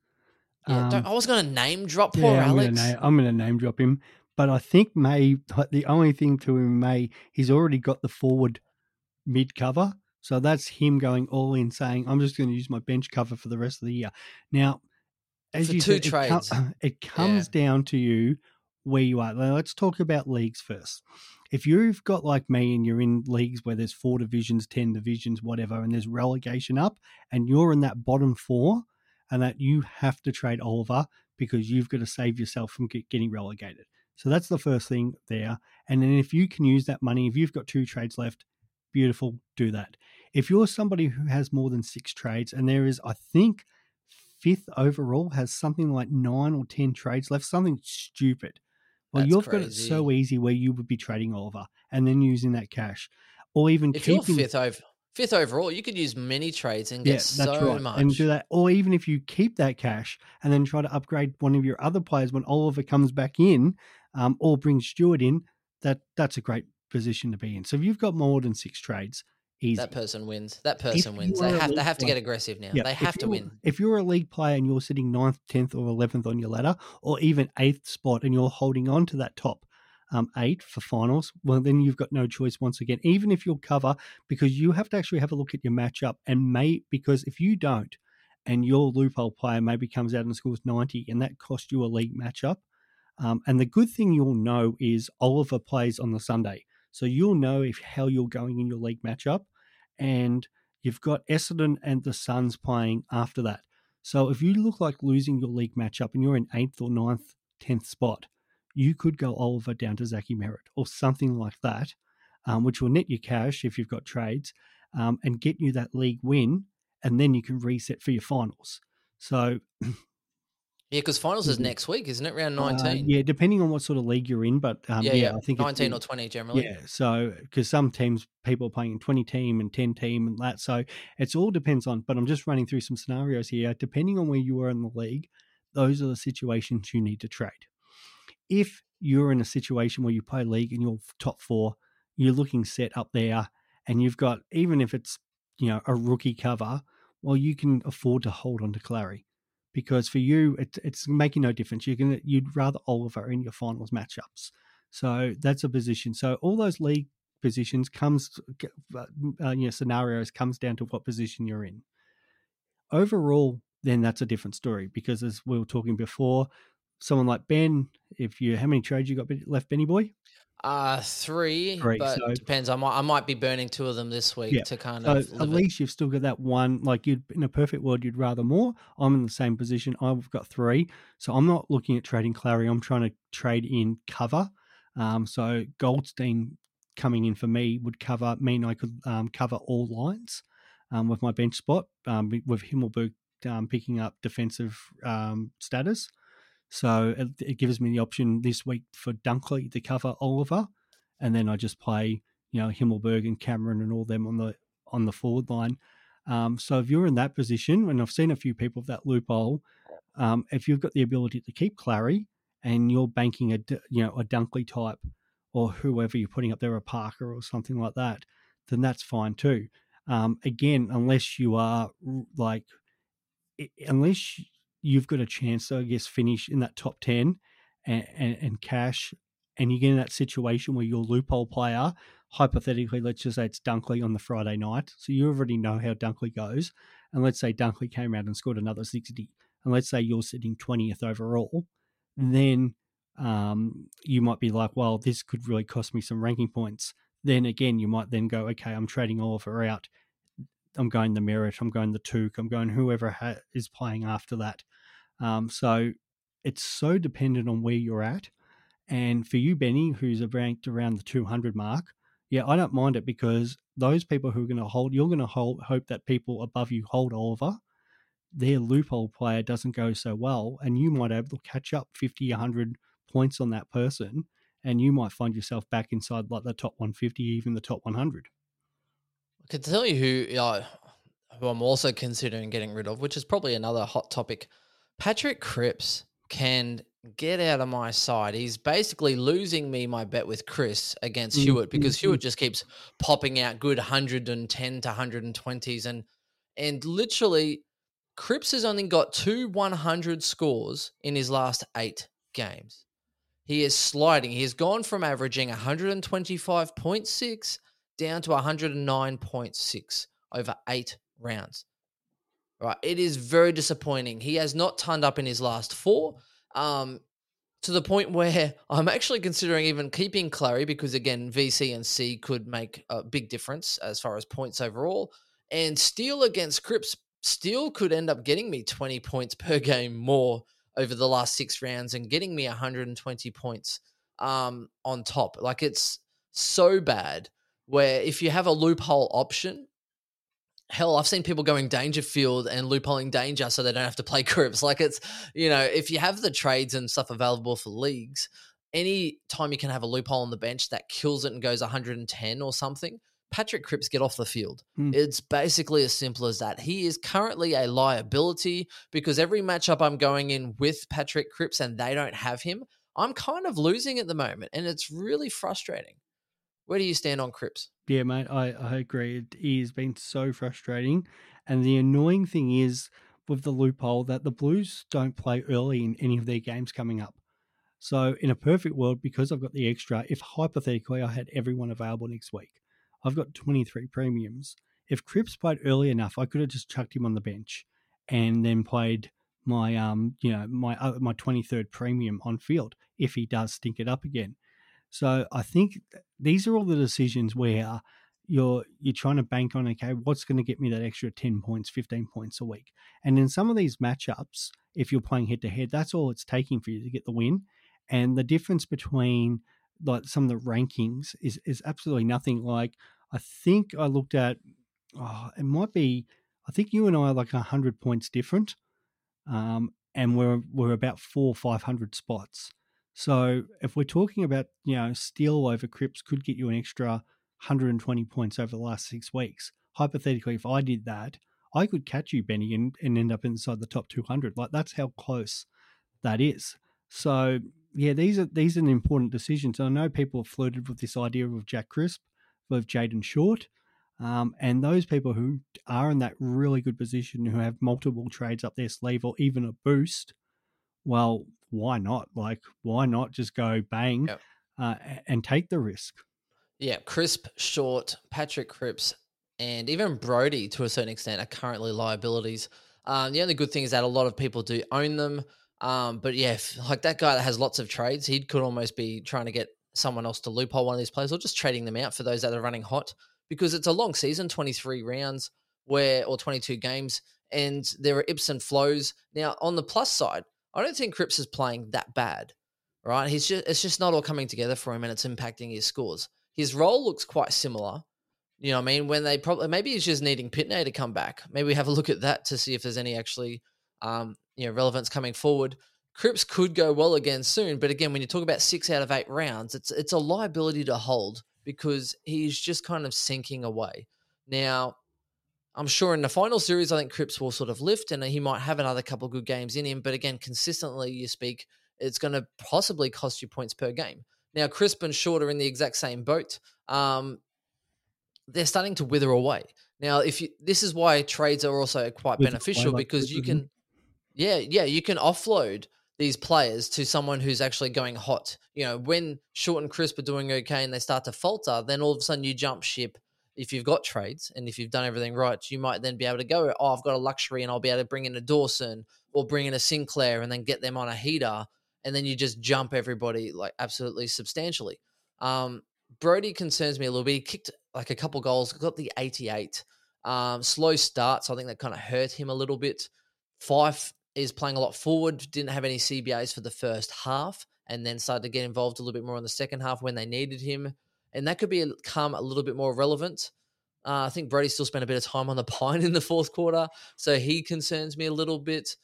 yeah, don't, um, I was going to name drop Yeah, poor I'm Alex. Gonna name, I'm going to name drop him, but I think May. The only thing to him, May, he's already got the forward mid cover, so that's him going all in, saying, "I'm just going to use my bench cover for the rest of the year." Now, as For you two said, it com- trades. it comes down to you where you are. Now, let's talk about leagues first. If you've got like me and you're in leagues where there's four divisions, ten divisions, whatever, and there's relegation up, and you're in that bottom four, and that you have to trade Oliver because you've got to save yourself from get, getting relegated. So that's the first thing there. And then if you can use that money, if you've got two trades left, beautiful, do that. If you're somebody who has more than six trades, and there is, I think, fifth overall has something like nine or ten trades left, something stupid. Well, That's you've got it so easy where you would be trading Oliver and then using that cash, or even If keeping you're fifth over, fifth overall, you could use many trades and yeah, get that's so right. much. And do that. Or even if you keep that cash and then try to upgrade one of your other players when Oliver comes back in, um, or bring Stewart in, that that's a great position to be in. So if you've got more than six trades, easy. That person wins. That person wins. They have. They league have to get aggressive now. Yeah, they have to win. If you're a league player and you're sitting ninth, tenth, or eleventh on your ladder, or even eighth spot, and you're holding on to that top um, eight for finals, well, then you've got no choice once again. Even if you'll cover, because you have to actually have a look at your matchup, and may because if you don't, and your loophole player maybe comes out and scores ninety, and that costs you a league matchup. Um, and the good thing you'll know is Oliver plays on the Sunday, so you'll know if how you're going in your league matchup, and you've got Essendon and the Suns playing after that. So if you look like losing your league matchup and you're in eighth or ninth, tenth spot, you could go Oliver down to Zachy Merrett or something like that, um, which will net you cash if you've got trades um, and get you that league win, and then you can reset for your finals. So Yeah, because finals is Mhm. next week, isn't it? Round uh, nineteen. yeah, depending on what sort of league you're in, but um, yeah, yeah, yeah. I think nineteen in- or twenty generally. yeah, so because some teams people are playing in twenty team and ten team and that, so it's all depends on. But I'm just running through some scenarios here. Depending on where you are in the league, those are the situations you need to trade. If you're in a situation where you play league and you're top four, you're looking set up there, and you've got even if it's you know a rookie cover, well, you can afford to hold on to Clary because for you it, it's making no difference. You can you'd rather Oliver in your finals matchups. So that's a position. So all those league positions comes, uh, you know, scenarios comes down to what position you're in. Overall, then that's a different story because as we were talking before, someone like Ben, if you how many trades you got left, Benny boy? Uh three, Three, but so- depends. I might I might be burning two of them this week Yeah, to kind So of at live it. least you've still got that one. Like you'd in a perfect world, you'd rather more. I'm in the same position. I've got three, so I'm not looking at trading Clary. I'm trying to trade in cover. Um, so Goldstein coming in for me would cover mean I could um, cover all lines um, with my bench spot um, with Himmelberg um, picking up defensive um, status. So it, it, gives me the option this week for Dunkley to cover Oliver, and then I just play you know Himmelberg and Cameron and all them on the on the forward line. Um, so if you're in that position, and I've seen a few people of that loophole, um, if you've got the ability to keep Clary and you're banking a you know a Dunkley type or whoever you're putting up there, a Parker or something like that, then that's fine too. Um, again, unless you are like, unless you've got a chance to, I guess, finish in that top 10 and, and, and cash, and you get in that situation where your loophole player, hypothetically, let's just say it's Dunkley on the Friday night. So you already know how Dunkley goes. And let's say Dunkley came out and scored another 60. And let's say you're sitting 20th overall. Then um, you might be like, well, this could really cost me some ranking points. Then again, you might then go, okay, I'm trading Oliver out. I'm going the Merrett, I'm going the Touk, I'm going whoever ha- is playing after that. Um, so it's so dependent on where you're at. And for you, Benny, who's ranked around the 200 mark, yeah, I don't mind it because those people who are going to hold, you're going to hold, hope that people above you hold over. Their loophole player doesn't go so well, and you might able to catch up 50, 100 points on that person, and you might find yourself back inside like the top 150, even the top 100. I can tell you who uh, who I'm also considering getting rid of, which is probably another hot topic. Patrick Cripps can get out of my side. He's basically losing me my bet with Chris against mm, Hewitt because mm-hmm. Hewitt just keeps popping out good 110 to 120s and and literally Cripps has only got two 100 scores in his last 8 games. He is sliding. He has gone from averaging 125.6 down to 109.6 over eight rounds. Right. It is very disappointing. He has not turned up in his last four. Um, to the point where I'm actually considering even keeping Clary because again, VC and C could make a big difference as far as points overall. And Steele against Cripps, Steele could end up getting me 20 points per game more over the last six rounds and getting me 120 points um, on top. Like it's so bad where if you have a loophole option, hell, I've seen people going Danger Dangerfield and loopholing danger so they don't have to play Cripps. Like it's, you know, if you have the trades and stuff available for leagues, any time you can have a loophole on the bench that kills it and goes 110 or something, Patrick Cripps get off the field. Mm. It's basically as simple as that. He is currently a liability because every matchup I'm going in with Patrick Cripps and they don't have him, I'm kind of losing at the moment. And it's really frustrating. Where do you stand on Cripps? Yeah, mate, I, I agree. It has been so frustrating. And the annoying thing is with the loophole that the Blues don't play early in any of their games coming up. So, in a perfect world, because I've got the extra, if hypothetically I had everyone available next week, I've got 23 premiums. If Cripps played early enough, I could have just chucked him on the bench and then played my um you know my uh, my 23rd premium on field if he does stink it up again. So I think these are all the decisions where you're you're trying to bank on okay what's going to get me that extra 10 points 15 points a week and in some of these matchups if you're playing head to head that's all it's taking for you to get the win and the difference between like some of the rankings is is absolutely nothing. Like I think I looked at, oh, it might be. I think you and I are like hundred points different, um, and we're we're about four five hundred spots. So if we're talking about you know Steele over Cripps could get you an extra 120 points over the last six weeks. Hypothetically, if I did that, I could catch you, Benny, and, and end up inside the top 200. Like that's how close that is. So yeah, these are these are important decisions. I know people have flirted with this idea of Jack Crisp, of Jayden Short, um, and those people who are in that really good position, who have multiple trades up their sleeve or even a boost. Well, why not? Like, why not just go bang yep. uh, and take the risk? Yeah, Crisp, Short, Patrick Cripps, and even Brody to a certain extent are currently liabilities. Um, the only good thing is that a lot of people do own them. Um, but yeah, if, like that guy that has lots of trades, he could almost be trying to get someone else to loophole one of these players or just trading them out for those that are running hot because it's a long season, 23 rounds where or 22 games, and there are ips and flows. Now, on the plus side, I don't think Cripps is playing that bad, right? He's just it's just not all coming together for him and it's impacting his scores. his role looks quite similar. You know, what I mean, when they probably maybe he's just needing Pittonet to come back. Maybe we have a look at that to see if there's any actually, um, you know, relevance coming forward. Cripps could go well again soon, but again, when you talk about six out of eight rounds, it's it's a liability to hold because he's just kind of sinking away. Now, I'm sure in the final series, I think Cripps will sort of lift and he might have another couple good games in him. But again, consistently, you speak, it's going to possibly cost you points per game. Now, Crisp and Short are in the exact same boat. Um, they're starting to wither away. Now, if you, this is why trades are also quite beneficial because you can, yeah, yeah, you can offload these players to someone who's actually going hot. You know, when Short and Crisp are doing okay and they start to falter, then all of a sudden you jump ship. If you've got trades and if you've done everything right, you might then be able to go, oh, I've got a luxury and I'll be able to bring in a Dawson or bring in a Sinclair and then get them on a heater. And then you just jump everybody like absolutely substantially. Um, Brody concerns me a little bit. He kicked like a couple goals, got the 88. Um, slow starts, I think that kind of hurt him a little bit. Fyfe is playing a lot forward, didn't have any CBAs for the first half, and then started to get involved a little bit more in the second half when they needed him. And that could become a little bit more relevant. Uh, I think Brody still spent a bit of time on the pine in the fourth quarter, so he concerns me a little bit.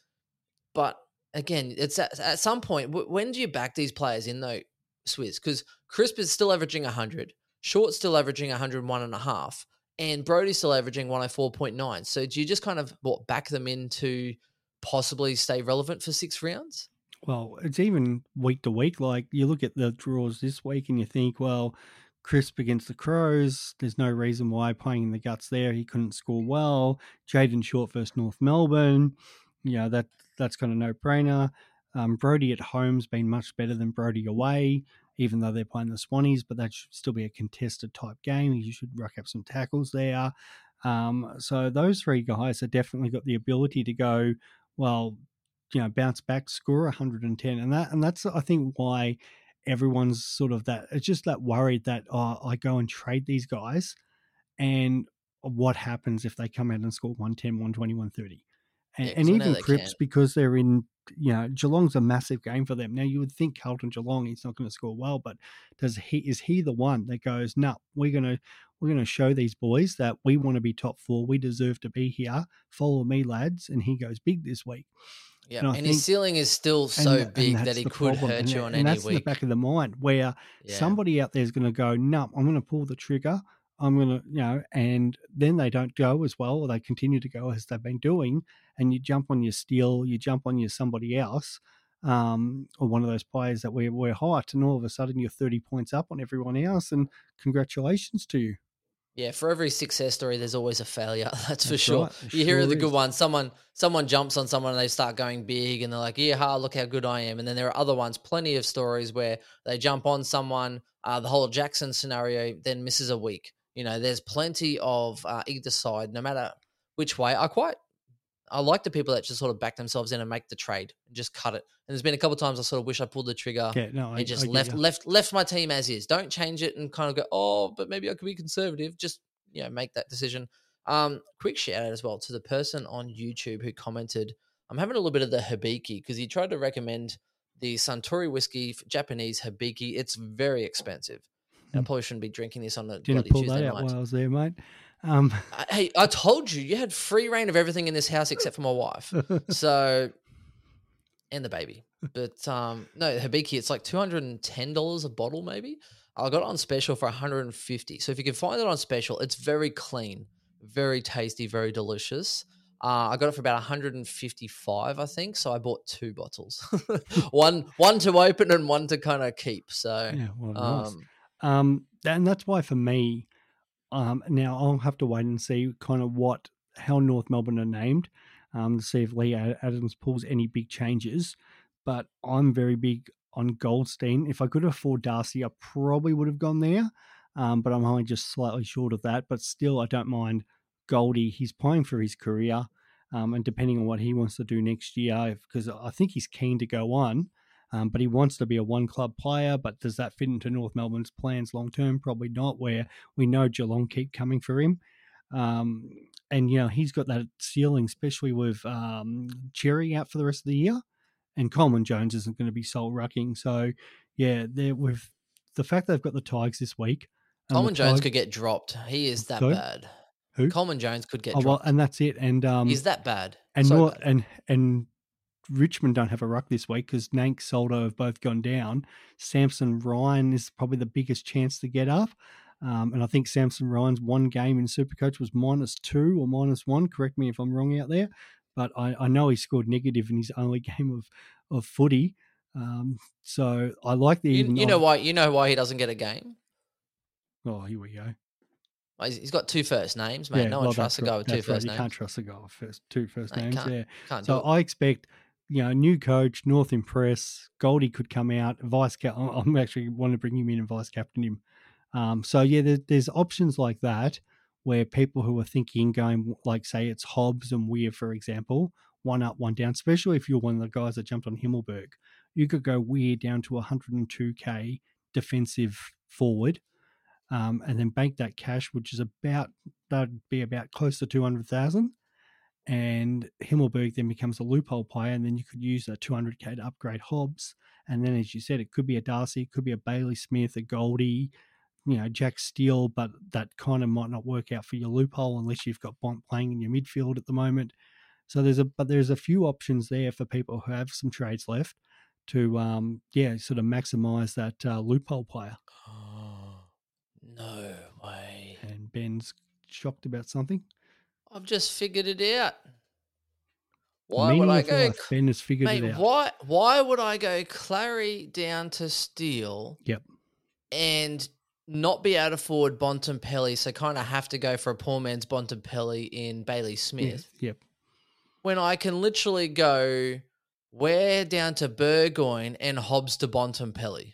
But again, it's at, at some point, w- when do you back these players in though, Swizz? Because Crisp is still averaging 100, Short's still averaging 101 and a half, and Brody's still averaging 104.9. So do you just kind of what back them in to possibly stay relevant for six rounds? Well, it's even week to week. Like you look at the draws this week and you think, well, Crisp against the Crows, there's no reason why playing in the guts there. He couldn't score well. Jayden Short versus North Melbourne, know, that that's kind of no brainer. Um, Brody at home's been much better than Brody away, even though they're playing the Swannies, but that should still be a contested type game. You should rack up some tackles there. Um, so those three guys have definitely got the ability to go, well, you know, bounce back, score 110. And that and that's I think why everyone's sort of that it's just that worried that oh, I go and trade these guys and what happens if they come out and score 110, 120, 130. And, Yeah, and even they Cripps can. because they're in you know, Geelong's a massive game for them. Now you would think Carlton Geelong he's not going to score well, but does he is he the one that goes, no, we're gonna we're gonna show these boys that we want to be top four, we deserve to be here. Follow me, lads, and he goes big this week. Yeah, And and, his ceiling is still so and big that's that he could problem. hurt and, you on and any that's in the week. back of the mind where Yeah. somebody out there is going to go, no, I'm going to pull the trigger. I'm going to, you know, and then they don't go as well, or they continue to go as they've been doing, and you jump on your Steele, you jump on your somebody else, um, or one of those players that we're, we're hot, and all of a sudden you're 30 points up on everyone else, and congratulations to you. Yeah, for every success story, there's always a failure. That's for That's sure. right, You hear sure the good ones. Someone someone jumps on someone and they start going big, and they're like, "Yeah, ha, look how good I am." And then there are other ones, plenty of stories where they jump on someone. Uh, the whole Jackson scenario then misses a week. You know, there's plenty of uh, either side, no matter which way. I quite I like the people that just sort of back themselves in and make the trade and just cut it. And there's been a couple of times I sort of wish I pulled the trigger Yeah, no, I and just I left left left my team as is. Don't change it and kind of go, oh, but maybe I could be conservative. Just you know, make that decision. Um, quick shout out as well to the person on YouTube who commented. I'm having a little bit of the Hibiki because he tried to recommend the Suntory whiskey, Japanese Hibiki. It's very expensive. And I probably shouldn't be drinking this on a Didn't pull Tuesday that out night. while I was there, mate. Um, hey, I told you you had free reign of everything in this house except for my wife. So, and the baby. But um, no, Hibiki, it's like two hundred and ten dollars a bottle, maybe. I got it on special for one hundred and fifty. So if you can find it on special, it's very clean, very tasty, very delicious. Uh, I got it for about 155, I think. So I bought two bottles, one one to open and one to kind of keep. So, yeah, well, nice. um, Um, and that's why for me, um, now I'll have to wait and see kind of what how North Melbourne are named, um, to see if Leigh Adams pulls any big changes. But I'm very big on Goldstein. If I could afford Darcy, I probably would have gone there. Um, but I'm only just slightly short of that. But still, I don't mind Goldie. He's playing for his career, um, and depending on what he wants to do next year, because I think he's keen to go on. Um, but he wants to be a one club player. But does that fit into North Melbourne's plans long term? Probably not. Where we know Geelong keep coming for him. Um, and, you know, he's got that ceiling, especially with um, Cherry out for the rest of the year. And Coleman Jones isn't going to be sole rucking. So, yeah, they're with the fact they've got the Tigers this week. Coleman Jones Tigers- could get dropped. He is that Sorry? bad. Who? Coleman Jones could get Oh well, dropped. and that's it. And um, He's that bad. and So bad. and and Richmond don't have a ruck this week because Nank Soldo have both gone down. Samson Ryan is probably the biggest chance to get up. Um, and I think Samson Ryan's one game in Supercoach was minus two or minus one. Correct me if I'm wrong out there, but I, I know he scored negative in his only game of of footy. Um, so I like the you, you know why? You know why he doesn't get a game? Oh, here we go. He's- got two first names, mate. no one well, trusts a guy with two That's right. first You names. can't trust a guy with first two first No, names. Yeah. So. I expect, you know, new coach, North Impress, Goldie could come out, vice cap. I'm actually want to bring him in and vice captain him. Um, so yeah, there, there's options like that where people who are thinking going like say it's Hobbs and Weir, for example, one up, one down. Especially if you're one of the guys that jumped on Himmelberg, you could go Weir down to 102k defensive forward. Um, and then bank that cash, which is about that'd be about close to two hundred thousand, and Himmelberg then becomes a loophole player, and then you could use that 200k to upgrade Hobbs. And then, as you said, it could be a Darcy, it could be a Bailey Smith, a Goldie, you know, Jack Steele, but that kind of might not work out for your loophole unless you've got Bont playing in your midfield at the moment. So there's a but there's a few options there for people who have some trades left to um yeah sort of maximize that uh, loophole player. Oh, no way. And Ben's shocked about something. I've just figured it out. Why meaning would I go? life. Ben has figured Mate, it out. why why would I go Clary down to Steele? Yep. And not be able to afford Bontempelli, so kind of have to go for a poor man's Bontempelli in Bailey Smith. Yep. When I can literally go Weir down to Burgoyne and Hobbs to Bontempelli.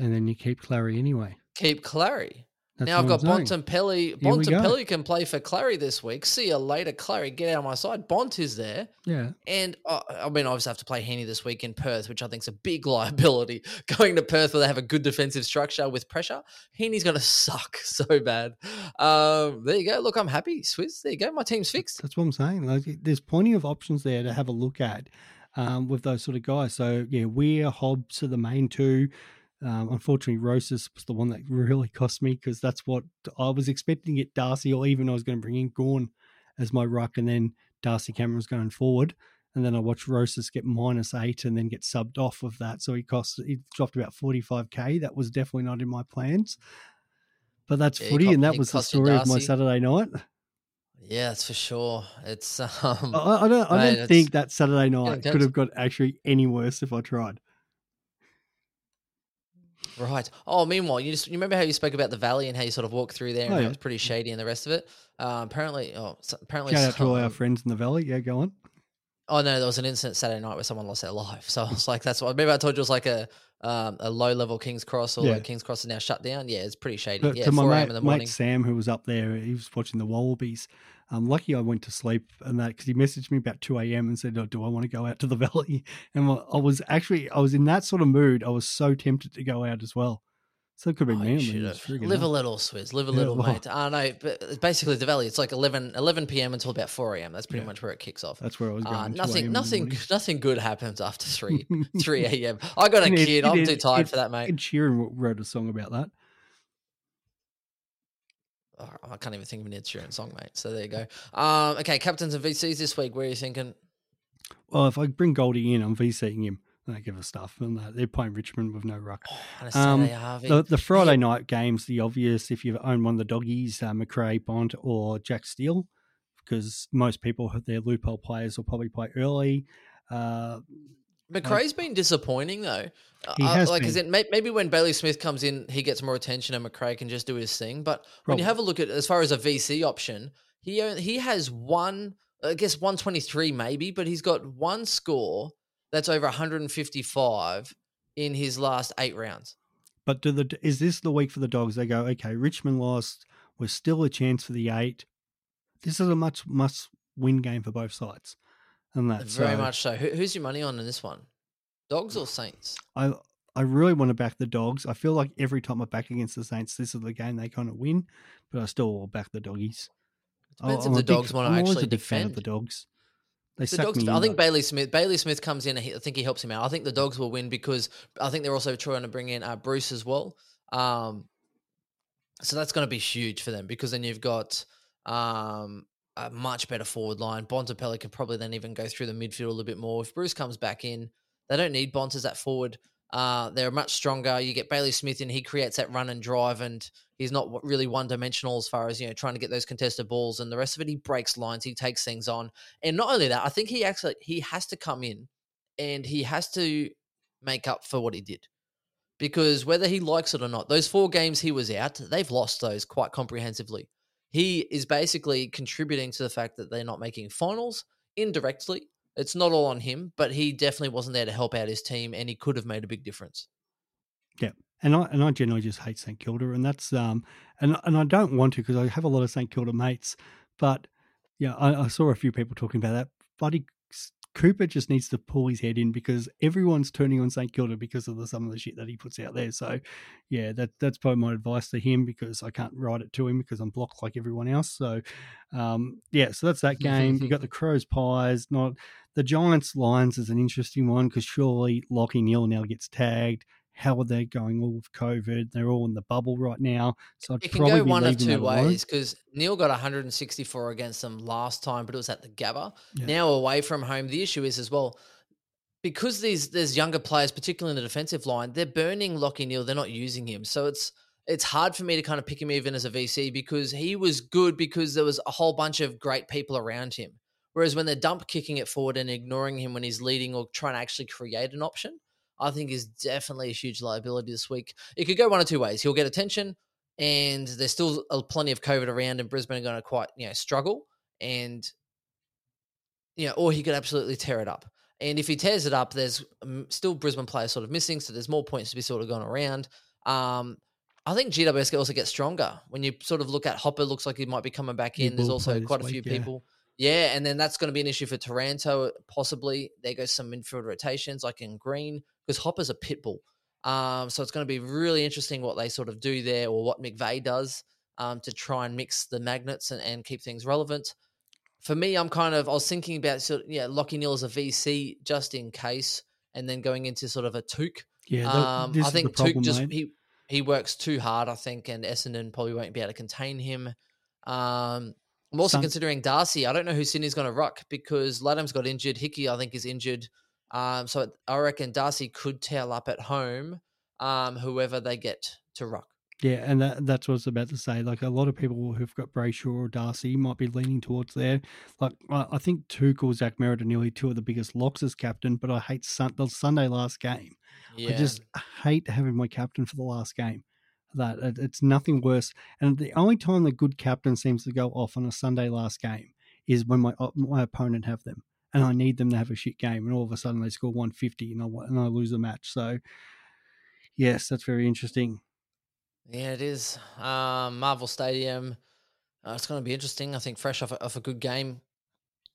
And then you keep Clary anyway. Keep Clary. That's now I've got. Bontempelli. Bontempelli can play for Clary this week. See you later, Clary. Get out of my side. Bont is there. Yeah. And uh, I mean, obviously, I have to play Heaney this week in Perth, which I think is a big liability. Going to Perth where they have a good defensive structure with pressure, Heaney's going to suck so bad. Um, there you go. Look, I'm happy, Swizz. There you go. My team's fixed. That's what I'm saying. Like, there's plenty of options there to have a look at um, with those sort of guys. So yeah, Weir, Hobbs are the main two. Um, unfortunately, Rosas was the one that really cost me because that's what I was expecting to get Darcy, or even I was going to bring in Gawn as my ruck, and then Darcy Cameron's going forward. And then I watched Rosas get minus eight and then get subbed off of that. So he cost he dropped about 45k. That was definitely not in my plans. But that's Yeah, footy, and that was the story of my Saturday night. Yeah, that's for sure. It's um, I, I don't. I Mate, don't think that Saturday night intense. could have got actually any worse if I tried. Right. Oh, meanwhile, you just you remember how you spoke about the valley and how you sort of walked through there and Oh, yeah. it was pretty shady and the rest of it. Um, apparently, oh, so- apparently, Shout out to all our friends in the valley. Yeah, go on. Oh no, there was an incident Saturday night where someone lost their life. So I was like, that's what. Maybe I told you it was like a um, a low level King's Cross or Yeah. like King's Cross is now shut down. Yeah, it's pretty shady. To, yeah, to my mate, in the mate. Sam, who was up there, he was watching the Wallabies. Um, lucky I went to sleep and that because he messaged me about two a.m. and said, oh, "Do I want to go out to the valley?" And I was actually I was in that sort of mood. I was so tempted to go out as well. So it could have Oh, been you me. I should mean, have. it's friggin' Live a little, Swizz. Live a Yeah, little, well. mate. I know, but basically the valley. It's like 11, 11 p.m. until about four a.m. That's pretty Yeah. much where it kicks off. That's where I was going. Uh, 2 nothing, nothing, nothing good happens after three, three a.m. I got a It kid. it I'm is- too tired it- for that, mate. And Sheeran wrote a song about that. Oh, I can't even think of an Ed Sheeran song, mate. So there you go. Um, okay, captains and VCs this week. Where are you thinking? Well, if I bring Goldie in, I'm VCing him. They give us stuff. And they're playing Richmond with no ruck. A Um, The, the Friday night games, the obvious, if you own one of the doggies, uh, McRae, Bont, or Jack Steele, because most people, their loophole players, will probably play early. Uh, McRae's been disappointing though. He Uh, has like, is been. it may, maybe when Bailey Smith comes in, he gets more attention, and McRae can just do his thing. But when you have a look at as far as a VC option, he he has one, I guess one twenty three maybe, but he's got one score that's over one hundred and fifty five in his last eight rounds. but do the is this the week for the dogs? They go, okay, Richmond lost. We're still a chance for the eight. This is a much must win game for both sides. And that Very so much so. Who, who's your money on in this one? Dogs or Saints? I I really want to back the dogs. I feel like every time I back against the Saints, this is the game they kind of win, but I still will back the doggies. Depends I'm if the big- dogs want to actually a big fan of defend. the dogs. They The suck dogs. me I think. Bailey Smith. Bailey Smith comes in. I think he helps him out. I think the dogs will win because I think they're also trying to bring in uh, Bruce as well. Um, So that's going to be huge for them because then you've got um, a much better forward line. Bontempelli can probably then even go through the midfield a little bit more. If Bruce comes back in, they don't need Bont as that forward. Uh, they're much stronger. You get Bailey Smith in, he creates that run and drive, and he's not really one dimensional as far as you know trying to get those contested balls and the rest of it. He breaks lines, he takes things on, and not only that, I think he actually he has to come in and he has to make up for what he did because whether he likes it or not, those four games he was out, they've lost those quite comprehensively. He is basically contributing to the fact that they're not making finals indirectly. It's not all on him, but he definitely wasn't there to help out his team, and he could have made a big difference. Yeah, and I and I generally just hate St Kilda, and that's um and and I don't want to because I have a lot of St Kilda mates, but yeah, I, I saw a few people talking about that. Bloody Cooper just needs to pull his head in because everyone's turning on St Kilda because of the some of the shit that he puts out there. So, yeah, that that's probably my advice to him because I can't write it to him because I'm blocked like everyone else. So, um, yeah, so that's that game. you got the Crows Pies. Not the Giants Lions is an interesting one because surely Lachie Neale now gets tagged how are they going all with COVID? They're all in the bubble right now. So I'd it can probably go one of two ways because Neale got 164 against them last time, but it was at the Gabba. Yeah. Now away from home, the issue is as well because these there's younger players, particularly in the defensive line, they're burning Lachie Neale. They're not using him, so it's it's hard for me to kind of pick him even as a VC because he was good because there was a whole bunch of great people around him. Whereas when they're dump kicking it forward and ignoring him when he's leading or trying to actually create an option, I think is definitely a huge liability this week. It could go one of two ways. He'll get attention, and there's still a, plenty of COVID around, and Brisbane are going to quite you know struggle, and you know, or he could absolutely tear it up. And if he tears it up, there's um, still Brisbane players sort of missing, so there's more points to be sort of gone around. Um, I think GWS can also get stronger when you sort of look at Hopper. Looks like he might be coming back He in. There's also quite a few yeah. people. Yeah, and then that's going to be an issue for Taranto possibly. There goes some midfield rotations, like in Green, because Hopper's a pit bull. Um, so it's going to be really interesting what they sort of do there, or what McVeigh does um, to try and mix the magnets and, and keep things relevant. For me, I'm kind of I was thinking about sort of, yeah, Lachie Neale as a VC just in case, and then going into sort of a Touk. Yeah, the- Um, this I is the think Touk just mate. he he works too hard, I think, and Essendon probably won't be able to contain him. Um, I'm also Some- considering Darcy. I don't know who Sydney's going to ruck because Ladham's got injured. Hickey, I think, is injured. Um, so I reckon Darcy could tail up at home. Um, whoever they get to ruck. Yeah, and that, that's what I was about to say. Like a lot of people who've got Brayshaw or Darcy might be leaning towards there. Like I, I think Tuchel, Zach Merrett are nearly two of the biggest locks as captain, but I hate sun, the Sunday last game. Yeah, I just hate having my captain for the last game. That it- it's nothing worse. And the only time the good captain seems to go off on a Sunday last game is when my my opponent have them, and I need them to have a shit game, and all of a sudden they score 150 and I and I lose the match. So yes, that's very interesting. yeah, it is. Um, Marvel Stadium. Uh, it's going to be interesting. I think fresh off a, off a good game.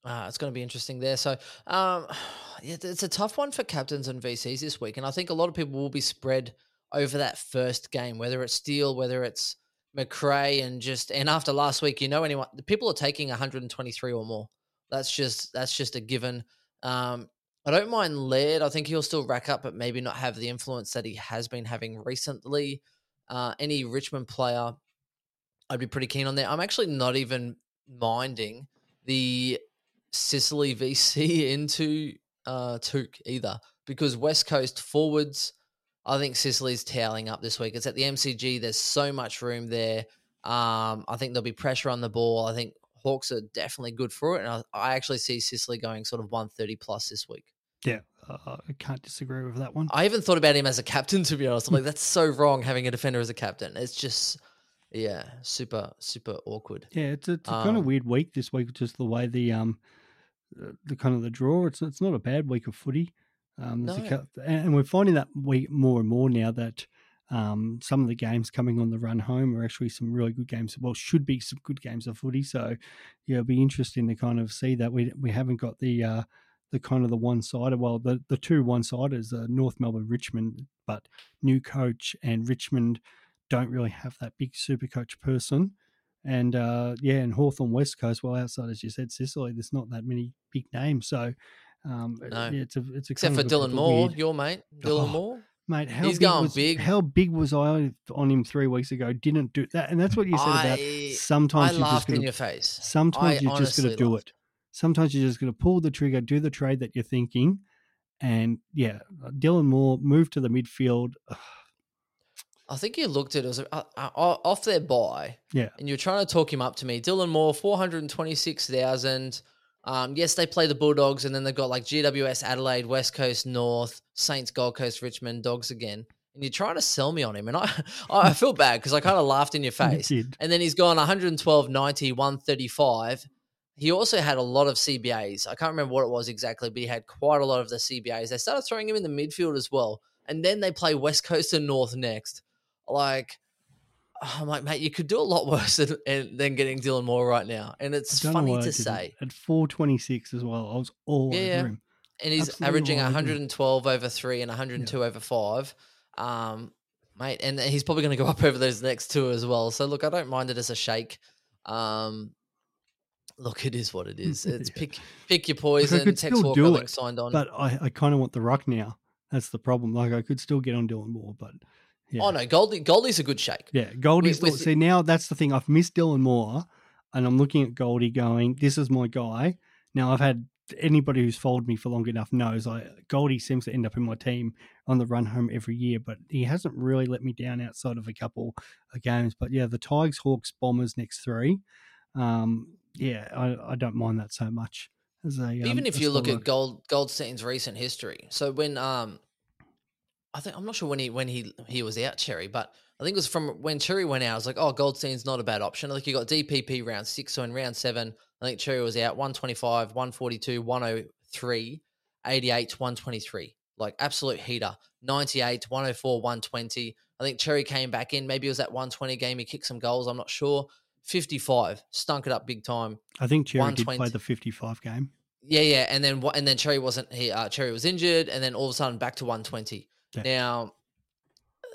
Uh, it's going to be interesting there. So, um, yeah, it's a tough one for captains and VCs this week, and I think a lot of people will be spread over that first game, whether it's Steele, whether it's McRae, and just and after last week, you know, anyone the people are taking 123 or more. That's just that's just a given. Um, I don't mind Laird. I think he'll still rack up, but maybe not have the influence that he has been having recently. Uh, any Richmond player, I'd be pretty keen on there. I'm actually not even minding the Sicily VC into uh, Touk either because West Coast forwards, I think Sicily's toweling up this week. It's at the MCG. There's so much room there. Um, I think there'll be pressure on the ball. I think Hawks are definitely good for it, and I, I actually see Sicily going sort of 130 plus this week. Yeah, uh, I can't disagree with that one. I even thought about him as a captain, to be honest. I'm like, that's so wrong having a defender as a captain. It's just, yeah, super, super awkward. Yeah, it's it's a kind of Um, weird week this week, just the way the um the kind of the draw. It's it's not a bad week of footy. Um, there's a No. and and we're finding that we more and more now that um some of the games coming on the run home are actually some really good games. Well, should be some good games of footy. So yeah, it'll be interesting to kind of see that we we haven't got the uh the kind of the one sided. Well, the the two one siders, uh, North Melbourne, Richmond, but new coach and Richmond don't really have that big super coach person. And uh, yeah, and Hawthorn West Coast, well, outside as you said, Sicily, there's not that many big names. So um, No. yeah, it's a it's a Except for Dylan Moore, weird- your mate, Dylan Oh, Moore. Mate, how He's big going was, big. How big was I on him three weeks ago? Didn't do that, and that's what you said about I, I sometimes you're just laughed in gonna your face. sometimes I you're just going to do it. Sometimes you're just going to pull the trigger, do the trade that you're thinking, and yeah, Dylan Moore moved to the midfield. I think you looked at it as uh, uh, off their buy. Yeah. And you're trying to talk him up to me. Dylan Moore, 426,000. Um, yes, they play the Bulldogs, and then they've got like GWS Adelaide, West Coast North, Saints, Gold Coast, Richmond, Dogs again. And you're trying to sell me on him. And I, I feel bad because I kind of laughed in your face. And then he's gone 112, 90, 135. He also had a lot of CBAs. I can't remember what it was exactly, but he had quite a lot of the CBAs. They started throwing him in the midfield as well. And then they play West Coast and North next. Like, I'm like, mate, you could do a lot worse than, than getting Dylan Moore right now. And it's funny to say. At 426 as well, I was all Yeah, over him. And he's Absolutely averaging all over him. 112 over three and 102 over five. Um, mate, and he's probably going to go up over those next two as well. So, look, I don't mind it as a shake. Um, look, it is what it is. It's Yeah. pick pick your poison. could Tex still Walker, do it, signed on. But I, I kind of want the ruck now. That's the problem. Like I could still get on Dylan Moore, but yeah. Oh, no, Goldie, Goldie's a good shake. Yeah, Goldie's with- the, see now that's the thing. I've missed Dylan Moore, and I'm looking at Goldie going, "This is my guy." Now I've had anybody who's followed me for long enough knows I Goldie seems to end up in my team on the run home every year, but he hasn't really let me down outside of a couple of games. But yeah, the Tigers, Hawks, Bombers next three. Um, yeah, I, I don't mind that so much. As a um, Even if you look at Gold Goldstein's recent history. So when um I think I'm not sure when he when he he was out Cherry, but I think it was from when Cherry went out. I was like, oh, Goldstein's not a bad option. I think you got DPP round six, so in round seven, I think Cherry was out 125, 142, 103, 88, 123. Like absolute heater. 98, 104, 120. I think Cherry came back in. Maybe it was that 120 game. He kicked some goals. I'm not sure. 55, stunk it up big time. I think Cherry did play the 55 game. Yeah, yeah, and then and then Cherry wasn't he? Uh, Cherry was injured, and then all of a sudden back to 120. Yeah. Now,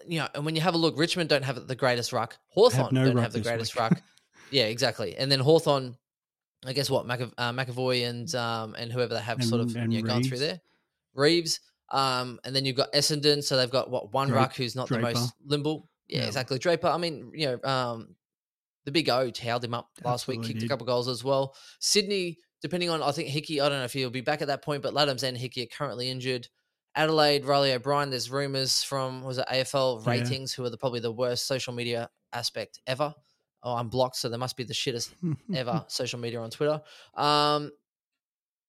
you know, and when you have a look, Richmond don't have the greatest ruck. Hawthorn no don't ruck have the greatest week. ruck. Yeah, exactly. And then Hawthorn, I guess what McAv- uh, McEvoy and um and whoever they have sort of And- and you know, gone through there, Reeves. Um, and then you've got Essendon, so they've got what one Drape- ruck who's not the most limble. Yeah, Yeah. exactly. Draper. I mean, you know, um, the big O held him up last week, Absolutely kicked a did. couple goals as well. Sydney, depending on, I think Hickey, I don't know if he'll be back at that point, but Ladhams and Hickey are currently injured. Adelaide, Riley O'Brien, there's rumours from, was it AFL Yeah. ratings, who are the, probably the worst social media aspect ever. Oh, I'm blocked, so they must be the shittest ever social media on Twitter. Um,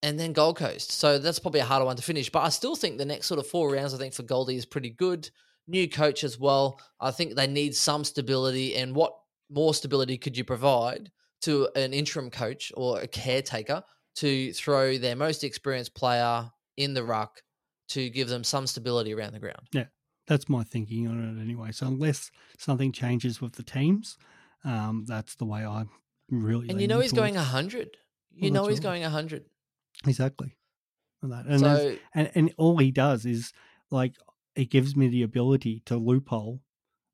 and then Gold Coast. So that's probably a harder one to finish. But I still think the next sort of four rounds, I think for Goldie is pretty good. New coach as well. I think they need some stability. And what more stability could you provide to an interim coach or a caretaker to throw their most experienced player in the ruck to give them some stability around the ground? Yeah, that's my thinking on it anyway. So unless something changes with the teams, um, that's the way I really. And you know he's going towards. 100. You Well, know he's right. going 100. exactly. And that, and, so and and all he does is like it gives me the ability to loophole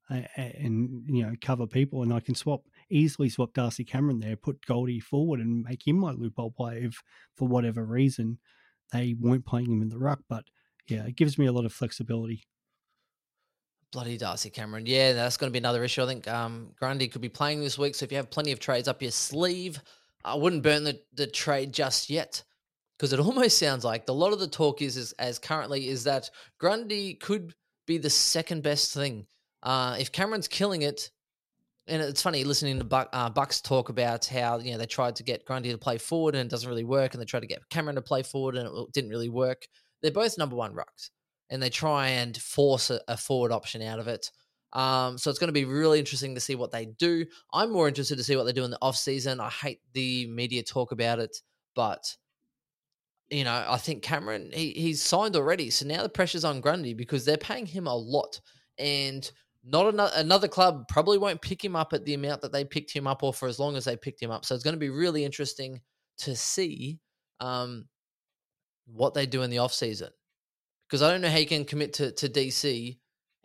and, and you know cover people, and I can swap easily swap Darcy Cameron there, put Goldie forward, and make him my loophole player if for whatever reason they weren't playing him in the ruck. But yeah, it gives me a lot of flexibility. Bloody Darcy Cameron. Yeah, that's going to be another issue. I think um, Grundy could be playing this week. So if you have plenty of trades up your sleeve, I wouldn't burn the, the trade just yet because it almost sounds like a lot of the talk is, is as currently is that Grundy could be the second best thing. Uh, if Cameron's killing it, and it's funny listening to Buck, uh, Bucks talk about how you know they tried to get Grundy to play forward and it doesn't really work, and they tried to get Cameron to play forward and it didn't really work. They're both number one rucks, and they try and force a, a forward option out of it. Um, so it's going to be really interesting to see what they do. I'm more interested to see what they do in the off season. I hate the media talk about it, but you know I think Cameron he, he's signed already, so now the pressure's on Grundy because they're paying him a lot, and not another, another club probably won't pick him up at the amount that they picked him up or for as long as they picked him up. So it's going to be really interesting to see um, what they do in the off season because I don't know how you can commit to, to DC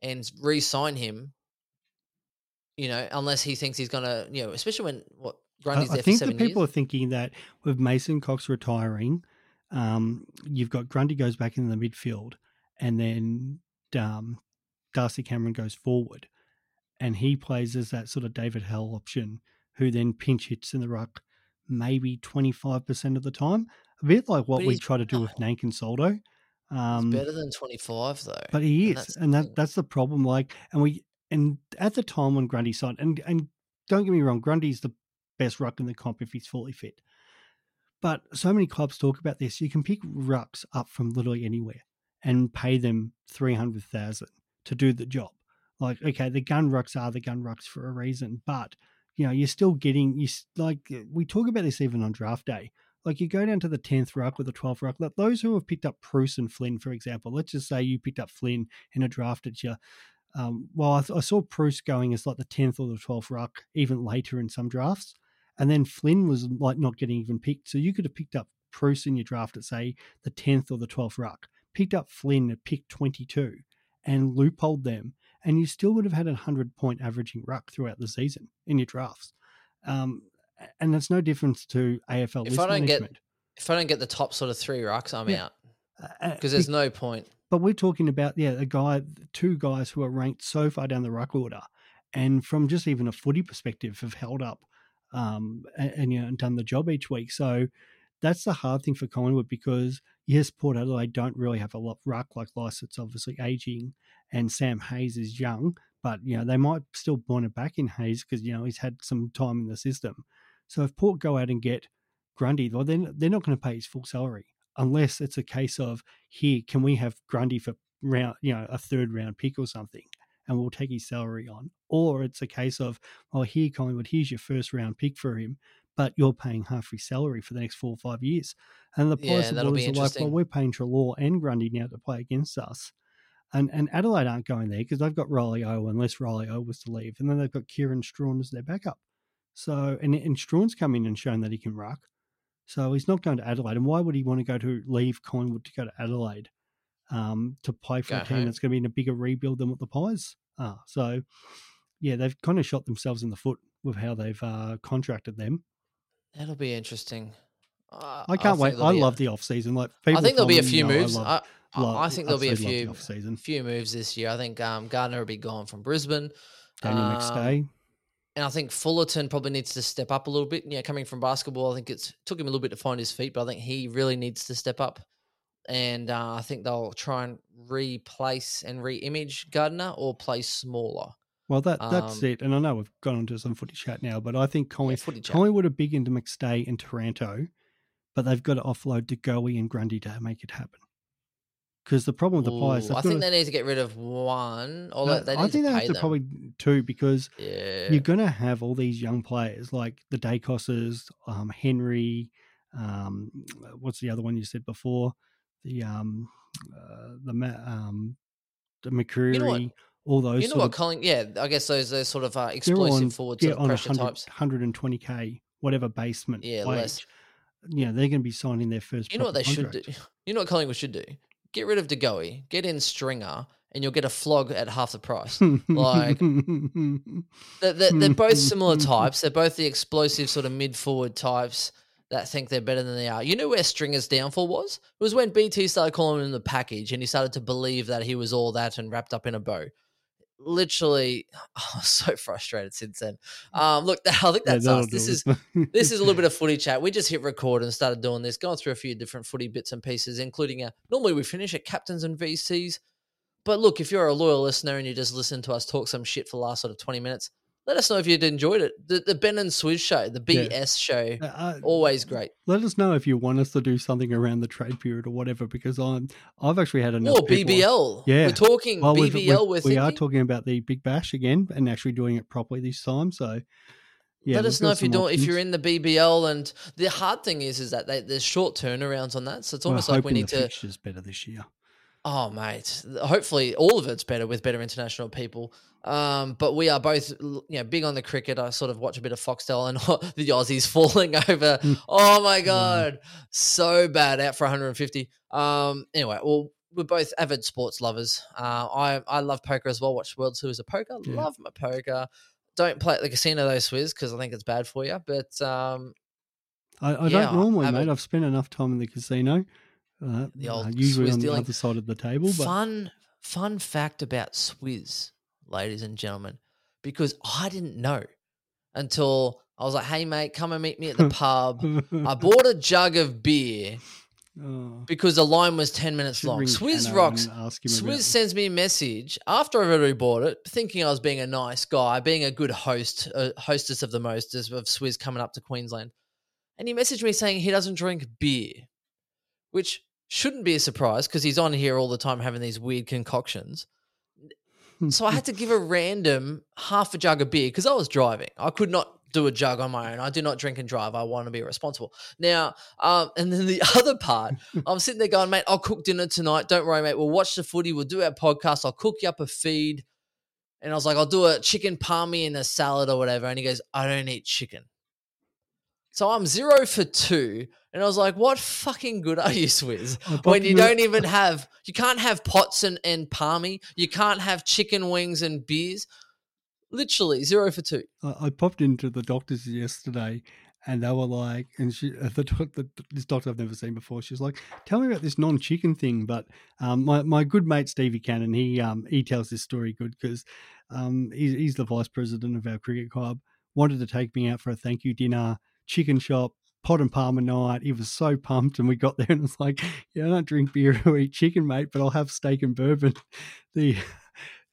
and re-sign him. You know, unless he thinks he's gonna, you know, especially when what Grundy's I there think that people years. are thinking that with Mason Cox retiring, um, you've got Grundy goes back in the midfield, and then um, Darcy Cameron goes forward, and he plays as that sort of David Hale option, who then pinch hits in the ruck maybe twenty five percent of the time, a bit like what But we try to do with Nank and Soldo. Um, He's better than 25 though. but he and is, that's and that that's the problem. Like, and we and at the time when Grundy signed, and and don't get me wrong, Grundy's the best ruck in the comp if he's fully fit. But so many clubs talk about this. You can pick rucks up from literally anywhere and pay them three hundred thousand to do the job. Like, okay, the gun rucks are the gun rucks for a reason, but you know, you're still getting you like we talk about this even on draft day. Like you go down to the tenth ruck or the twelfth ruck. Like those who have picked up Bruce and Flynn, for example. Let's just say you picked up Flynn in a draft at you. Um, well, I, th- I saw Bruce going as like the tenth or the twelfth ruck, even later in some drafts, and then Flynn was like not getting even picked. So you could have picked up Bruce in your draft at say the tenth or the twelfth ruck, picked up Flynn at pick twenty-two, and loopholed them, and you still would have had a hundred point averaging ruck throughout the season in your drafts. Um, and that's no difference to AFL If I don't get- if I don't get the top sort of three rucks, I'm Yeah. out Uh, because there's no point. but we're talking about yeah, a guy, two guys who are ranked so far down the ruck order, and from just even a footy perspective, have held up um, and, and you know and done the job each week. So that's the hard thing for Collingwood because yes, Port Adelaide don't really have a lot ruck like Lycett's obviously aging, and Sam Hayes is young, but you know they might still want it back in Hayes because you know he's had some time in the system. So if Port go out and get Grundy, well then they're not going to pay his full salary unless it's a case of here, can we have Grundy for round, you know, a third round pick or something, and we'll take his salary on, or it's a case of, well, here, Collingwood, here's your first round pick for him, but you're paying half his salary for the next four or five years, and the Yeah, are like, well, we're paying Treloar and Grundy now to play against us. And, and Adelaide aren't going there because they've got Riley O unless Riley O was to leave. And then they've got Kieran Strachan as their backup. So, and, and Strachan's come in and shown that he can ruck. So he's not going to Adelaide. And why would he want to go to leave Collingwood to go to Adelaide um, to play for Go a team home. that's going to be in a bigger rebuild than what the Pies are? So, yeah, they've kind of shot themselves in the foot with how they've uh, contracted them. That'll be interesting. Uh, I can't think wait. I be a- love the off season. Like I think there'll be a few know I moves. love- I, I, love- I think there'll be a few off-season. few moves this year. I think um, Gardner will be gone from Brisbane. Daniel Um, McStay. And I think Fullerton probably needs to step up a little bit. Yeah, coming from basketball, I think it's took him a little bit to find his feet, but I think he really needs to step up. And uh, I think they'll try and replace and re-image Gardner or play smaller. Well, that that's um, it. And I know we've gone on to some footy chat now, but I think Yeah, Colling, chat. Collingwood are big into McStay and Taranto, but they've got to offload to Goey and Grundy to make it happen. Because the problem with the Ooh, they've I think they need to get rid of one. Or no, they I think to they pay have to them. probably two because yeah. you're going to have all these young players like the Daicoses, um, Henry, um, what's the other one you said before? The um, uh, the Ma- um, the McCreery, all those. You know sort what, of, Colin? Yeah, I guess those those sort of uh, they're explosive on, forward yeah, sort of on pressure 100, types. 120k, whatever basement. Yeah, wage. less. You know, they're going to be signing their first. You know what they proper should do? contract. You know what Collingwood should do? Get rid of De Goey, get in Stringer, and you'll get a flog at half the price. Like- They're, they're, they're both similar types. They're both the explosive sort of mid forward types that think they're better than they are. You know where Stringer's downfall was? It was when BT started calling him the package and he started to believe that he was all that and wrapped up in a bow. Literally, was so frustrated since then. Um, look, I think Yeah, that's that'll us. This is this is a little bit of footy chat. We just hit record and started doing this, going through a few different footy bits and pieces, including a, normally we finish at captains and VCs. But look, if you're a loyal listener and you just listen to us talk some shit for the last sort of 20 minutes, let us know if you'd enjoyed it. The, the Ben and Swizz show, the Yeah. BS show, Uh, always great. Let us know if you want us to do something around the trade period or whatever, because I'm I've actually had enough. Or people- BBL. Yeah. We're talking Well, BBL. we've- We're we are talking about the Big Bash again and actually doing it properly this time. So, yeah, Let us know if you're doing if you're in the BBL. And the hard thing is, is that they, there's short turnarounds on that. So it's We're almost like we need the to. fixture's better this year. Oh, mate. Hopefully, all of it's better with better international people. Um, but we are both, you know, big on the cricket. I sort of watch a bit of Foxtel and the Aussies falling over. Mm. oh my god, so bad out for 150. Um, anyway, well, we're both avid sports lovers. Uh, I I love poker as well. Watch World Series of Poker. Yeah. Love my poker. Don't play at the casino though, Swizz, because I think it's bad for you. But um, I, I Yeah, don't normally, have mate. I've spent enough time in the casino. Uh, The old uh, usually Swizz on the other side of the table, but fun fun fact about Swizz, ladies and gentlemen, because I didn't know until I was like, hey, mate, come and meet me at the pub. I bought a jug of beer Oh, because the line was 10 minutes long. Swizz rocks. Swizz sends me a message after I've already bought it, thinking I was being a nice guy, being a good host, a hostess of the most of Swizz coming up to Queensland. And he messaged me saying he doesn't drink beer, which shouldn't be a surprise because he's on here all the time having these weird concoctions. So I had to give a random half a jug of beer because I was driving. I could not do a jug on my own. I do not drink and drive. I want to be responsible. Now, um, and then the other part, I'm sitting there going, mate, I'll cook dinner tonight. Don't worry, mate. We'll watch the footy. We'll do our podcast. I'll cook you up a feed. And I was like, I'll do a chicken palmy and a salad or whatever. And he goes, I don't eat chicken. So I'm zero for two. And I was like, what fucking good are you, Swizz? When you don't even have you can't have pots and, and palmy you can't have chicken wings and beers literally zero for two I, I popped into the doctor's yesterday and they were like, and she, the, the, this doctor I've never seen before, she's like, tell me about this non chicken thing. But um, my, my good mate, Stevie Cannon, he, um, he tells this story good because um, he's, he's the vice president of our cricket club, wanted to take me out for a thank you dinner, chicken shop, pot and palmer night. He was so pumped. And we got there and it's like, yeah, I don't drink beer or eat chicken, mate, but I'll have steak and bourbon. The,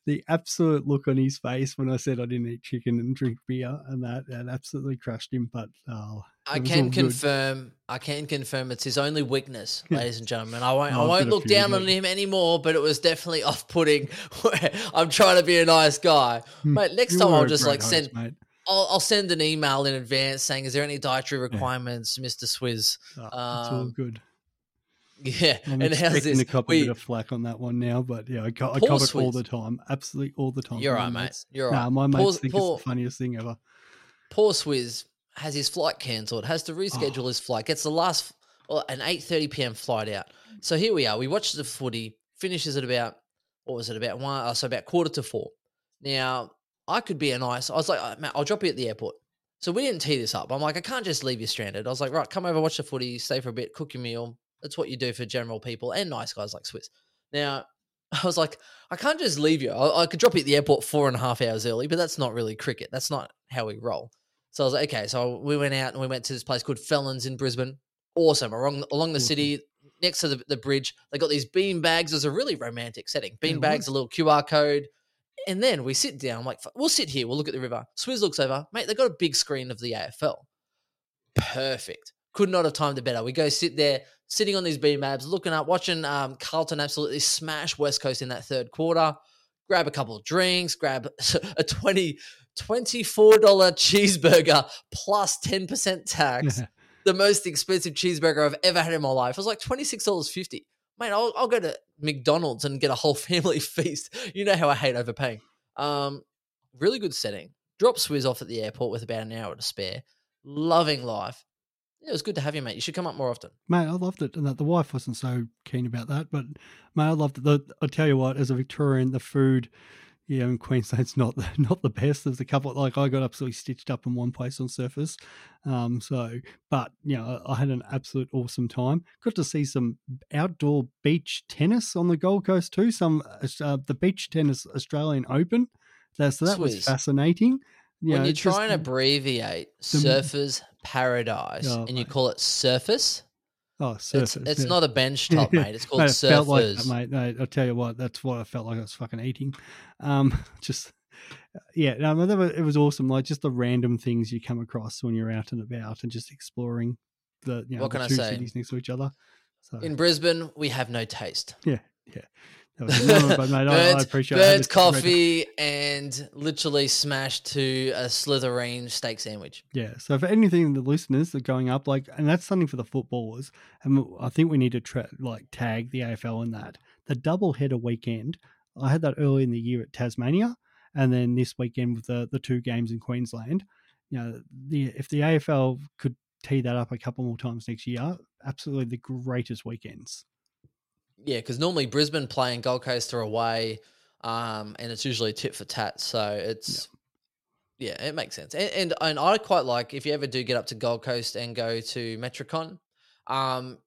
the absolute look on his face when I said I didn't eat chicken and drink beer, and that that absolutely crushed him. But oh, i it was all can good. confirm i can confirm it's his only weakness ladies and gentlemen i won't i Oh, I've won't look down on him anymore but it was definitely off-putting i'm trying to be a nice guy Hmm. mate next You time i'll just like host, send mate. I'll, I'll send an email in advance saying is there any dietary requirements mr swizz Oh, it's um, all um, good. yeah I'm and how's this a We- bit of flack on that one now, but yeah, I, co- I cop it all the time, absolutely all the time. you're from right my mate mates. you're Nah, right my mates Poor- think poor- it's the funniest thing ever. poor Swizz has his flight cancelled, has to reschedule ah. his flight, gets the last well, an eight thirty PM flight out. So here we are. We watch the footy, finishes at about what was it about one? Uh, oh, so about quarter to four. Now I could be a nice. I was like, "Oh, Matt, I'll drop you at the airport. So we didn't tee this up. I'm like, I can't just leave you stranded. I was like, right, come over, watch the footy, stay for a bit, cook your meal. That's what you do for general people and nice guys like Swizz. Now I was like, I can't just leave you. I, I could drop you at the airport four and a half hours early, but that's not really cricket. That's not how we roll. So I was like, okay. So we went out and we went to this place called Felons in Brisbane. Awesome. Along along the Awesome. city, next to the, the bridge, they got these bean bags. It was a really romantic setting. Bean bags, a little QR code. And then we sit down. I'm like, we'll sit here. We'll look at the river. Swizz looks over. Mate, they got a big screen of the AFL. Perfect. Could not have timed it better. We go sit there, sitting on these bean bags, looking up, watching um, Carlton absolutely smash West Coast in that third quarter. Grab a couple of drinks, grab a 20 $24 cheeseburger plus 10% tax. the most expensive cheeseburger I've ever had in my life. It was like $26.50. Mate, I'll, I'll go to McDonald's and get a whole family feast. You know how I hate overpaying. Um, really good setting. Drop Swizz off at the airport with about an hour to spare. Loving life. Yeah, it was good to have you, mate. You should come up more often. Mate, I loved it, and that the wife wasn't so keen about that. But mate, I loved it. The, I tell you what, as a Victorian, the food, yeah, in Queensland's not the, not the best. There's a couple like I got absolutely stitched up in one place on surface. Um, so, but you know, I had an absolute awesome time. Got to see some outdoor beach tennis on the Gold Coast too. Some uh, the beach tennis Australian Open. So, so that was fascinating. You when know, you just- try and abbreviate Surfer's Paradise Oh, and you call it Surface, oh, it's, surface. it's yeah. not a bench top, mate. It's called Mate, it felt like Surfers. that, mate. No, I'll tell you what, that's what I felt like I was fucking eating. Um, just yeah, no, it was awesome. Like just the random things you come across when you're out and about and just exploring the you know What the can I say? cities next to each other. So In Brisbane, we have no taste. yeah, yeah. That was, no, no, but mate, I, I burnt appreciate it. I had burnt coffee and literally smashed to a Slytherin steak sandwich. Yeah. So for anything the listeners that are going up, like, and that's something for the footballers, and I think we need to tra- like tag the AFL in that. The double header weekend, I had that early in the year at Tasmania, and then this weekend with the the two games in Queensland. You know, the if the AFL could tee that up a couple more times next year, absolutely the greatest weekends. Yeah, because normally Brisbane playing Gold Coast are away, um, and it's usually tit for tat. So it's yeah, it makes sense. And, and and I quite like if you ever do get up to Gold Coast and go to Metricon, um,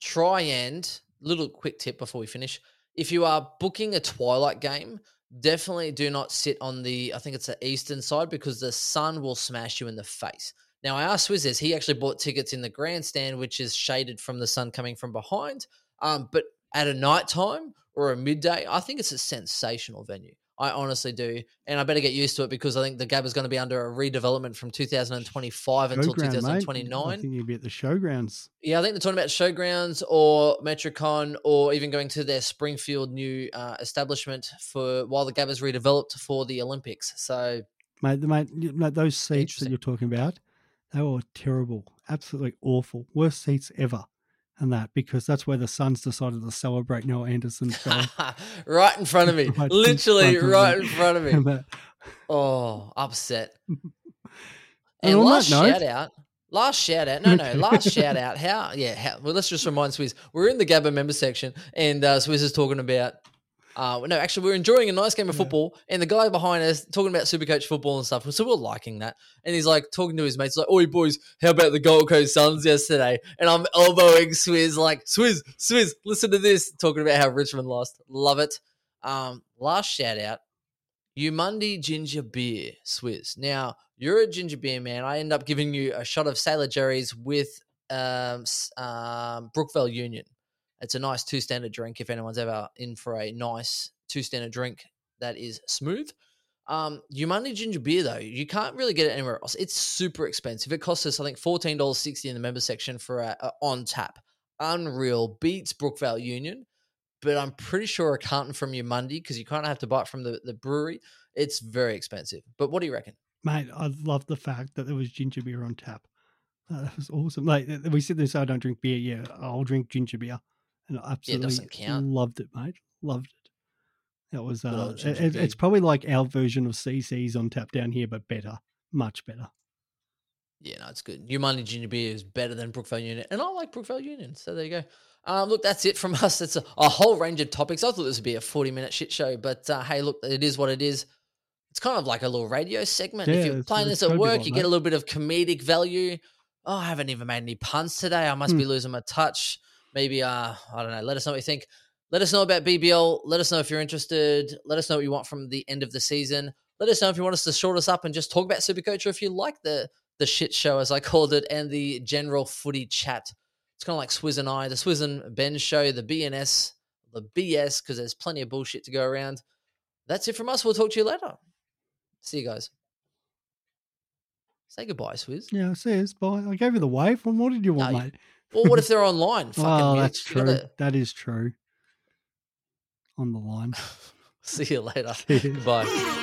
try and little quick tip before we finish. if you are booking a twilight game, definitely do not sit on the I think it's the eastern side because the sun will smash you in the face. Now I asked Swizz he actually bought tickets in the grandstand, which is shaded from the sun coming from behind. Um, but at a night time or a midday, I think it's a sensational venue. I honestly do, and I better get used to it because I think the Gab is going to be under a redevelopment from 2025 until Showground, mate. 2029. I think you'd be at the showgrounds. Yeah, I think they're talking about showgrounds or Metricon or even going to their Springfield new uh, establishment for while the Gab is redeveloped for the Olympics. So Mate, mate, mate, those seats that you're talking about, they were terrible, absolutely awful, worst seats ever, and that because that's where the Suns decided to celebrate Noah Anderson's goal. right in front of me, Right literally front of right me. in front of me. That- Oh, upset. And And last note- shout out, last shout out, no, no, last shout out. How, yeah, how, well, let's just remind Swizz, we're in the Gabba member section, and uh, Swizz is talking about, uh, no, actually, we're enjoying a nice game of Yeah. football, and the guy behind us talking about Supercoach football and stuff. So we're liking that, and he's like talking to his mates, like, "Oi, boys, how about the Gold Coast Suns yesterday?" And I'm elbowing Swizz, like, "Swizz, Swizz, listen to this," talking about how Richmond lost. Love it. Um, last shout out, Eumundi ginger beer, Swizz. Now, you're a ginger beer man. I end up giving you a shot of Sailor Jerry's with um, um, Brookvale Union. It's a nice two standard drink if anyone's ever in for a nice two standard drink that is smooth. Um, Eumundi ginger beer, though, you can't really get it anywhere else. It's super expensive. It costs us, I think, $14.60 in the member section for a, a on tap. Unreal. Beats Brookvale Union but I'm pretty sure a carton from Monday because you kind of have to buy it from the, the brewery. It's very expensive. But what do you reckon? mate, I love the fact that there was ginger beer on tap. That was awesome. Like we and say I don't drink beer. Yeah, I'll drink ginger beer, and I absolutely doesn't count. loved it, mate. Loved it. That was uh, it, it's probably like our version of CC's on tap down here, but better, much better. Yeah, no, it's good. Eumundi Ginger Beer is better than Brookvale Union. And I like Brookvale Union. So there you go. Um, look, that's it from us. It's a, a whole range of topics. I thought this would be a 40 minute shit show, but uh, hey, look, it is what it is. It's kind of like a little radio segment. if you're playing this at work, you that. get a little bit of comedic value. Oh, I haven't even made any puns today. I must Hmm. be losing my touch. Maybe, uh, I don't know. Let us know what you think. Let us know about BBL. Let us know if you're interested. Let us know what you want from the end of the season. Let us know if you want us to short us up and just talk about Supercoach or if you like the the shit show, as I called it, and the general footy chat. It's kind of like Swizz and I, the Swizz and Ben show, the BNS, the BS, because there's plenty of bullshit to go around. That's it from us. We'll talk to you later. See you guys. Say goodbye, Swizz. Yeah, it says bye. I gave you the wave. What more did you want, you- mate? Well, what if they're online? Oh, Fucking Oh, that's true. gotta- That is true. On the line. See you later. Bye.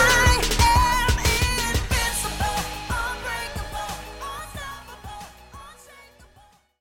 high.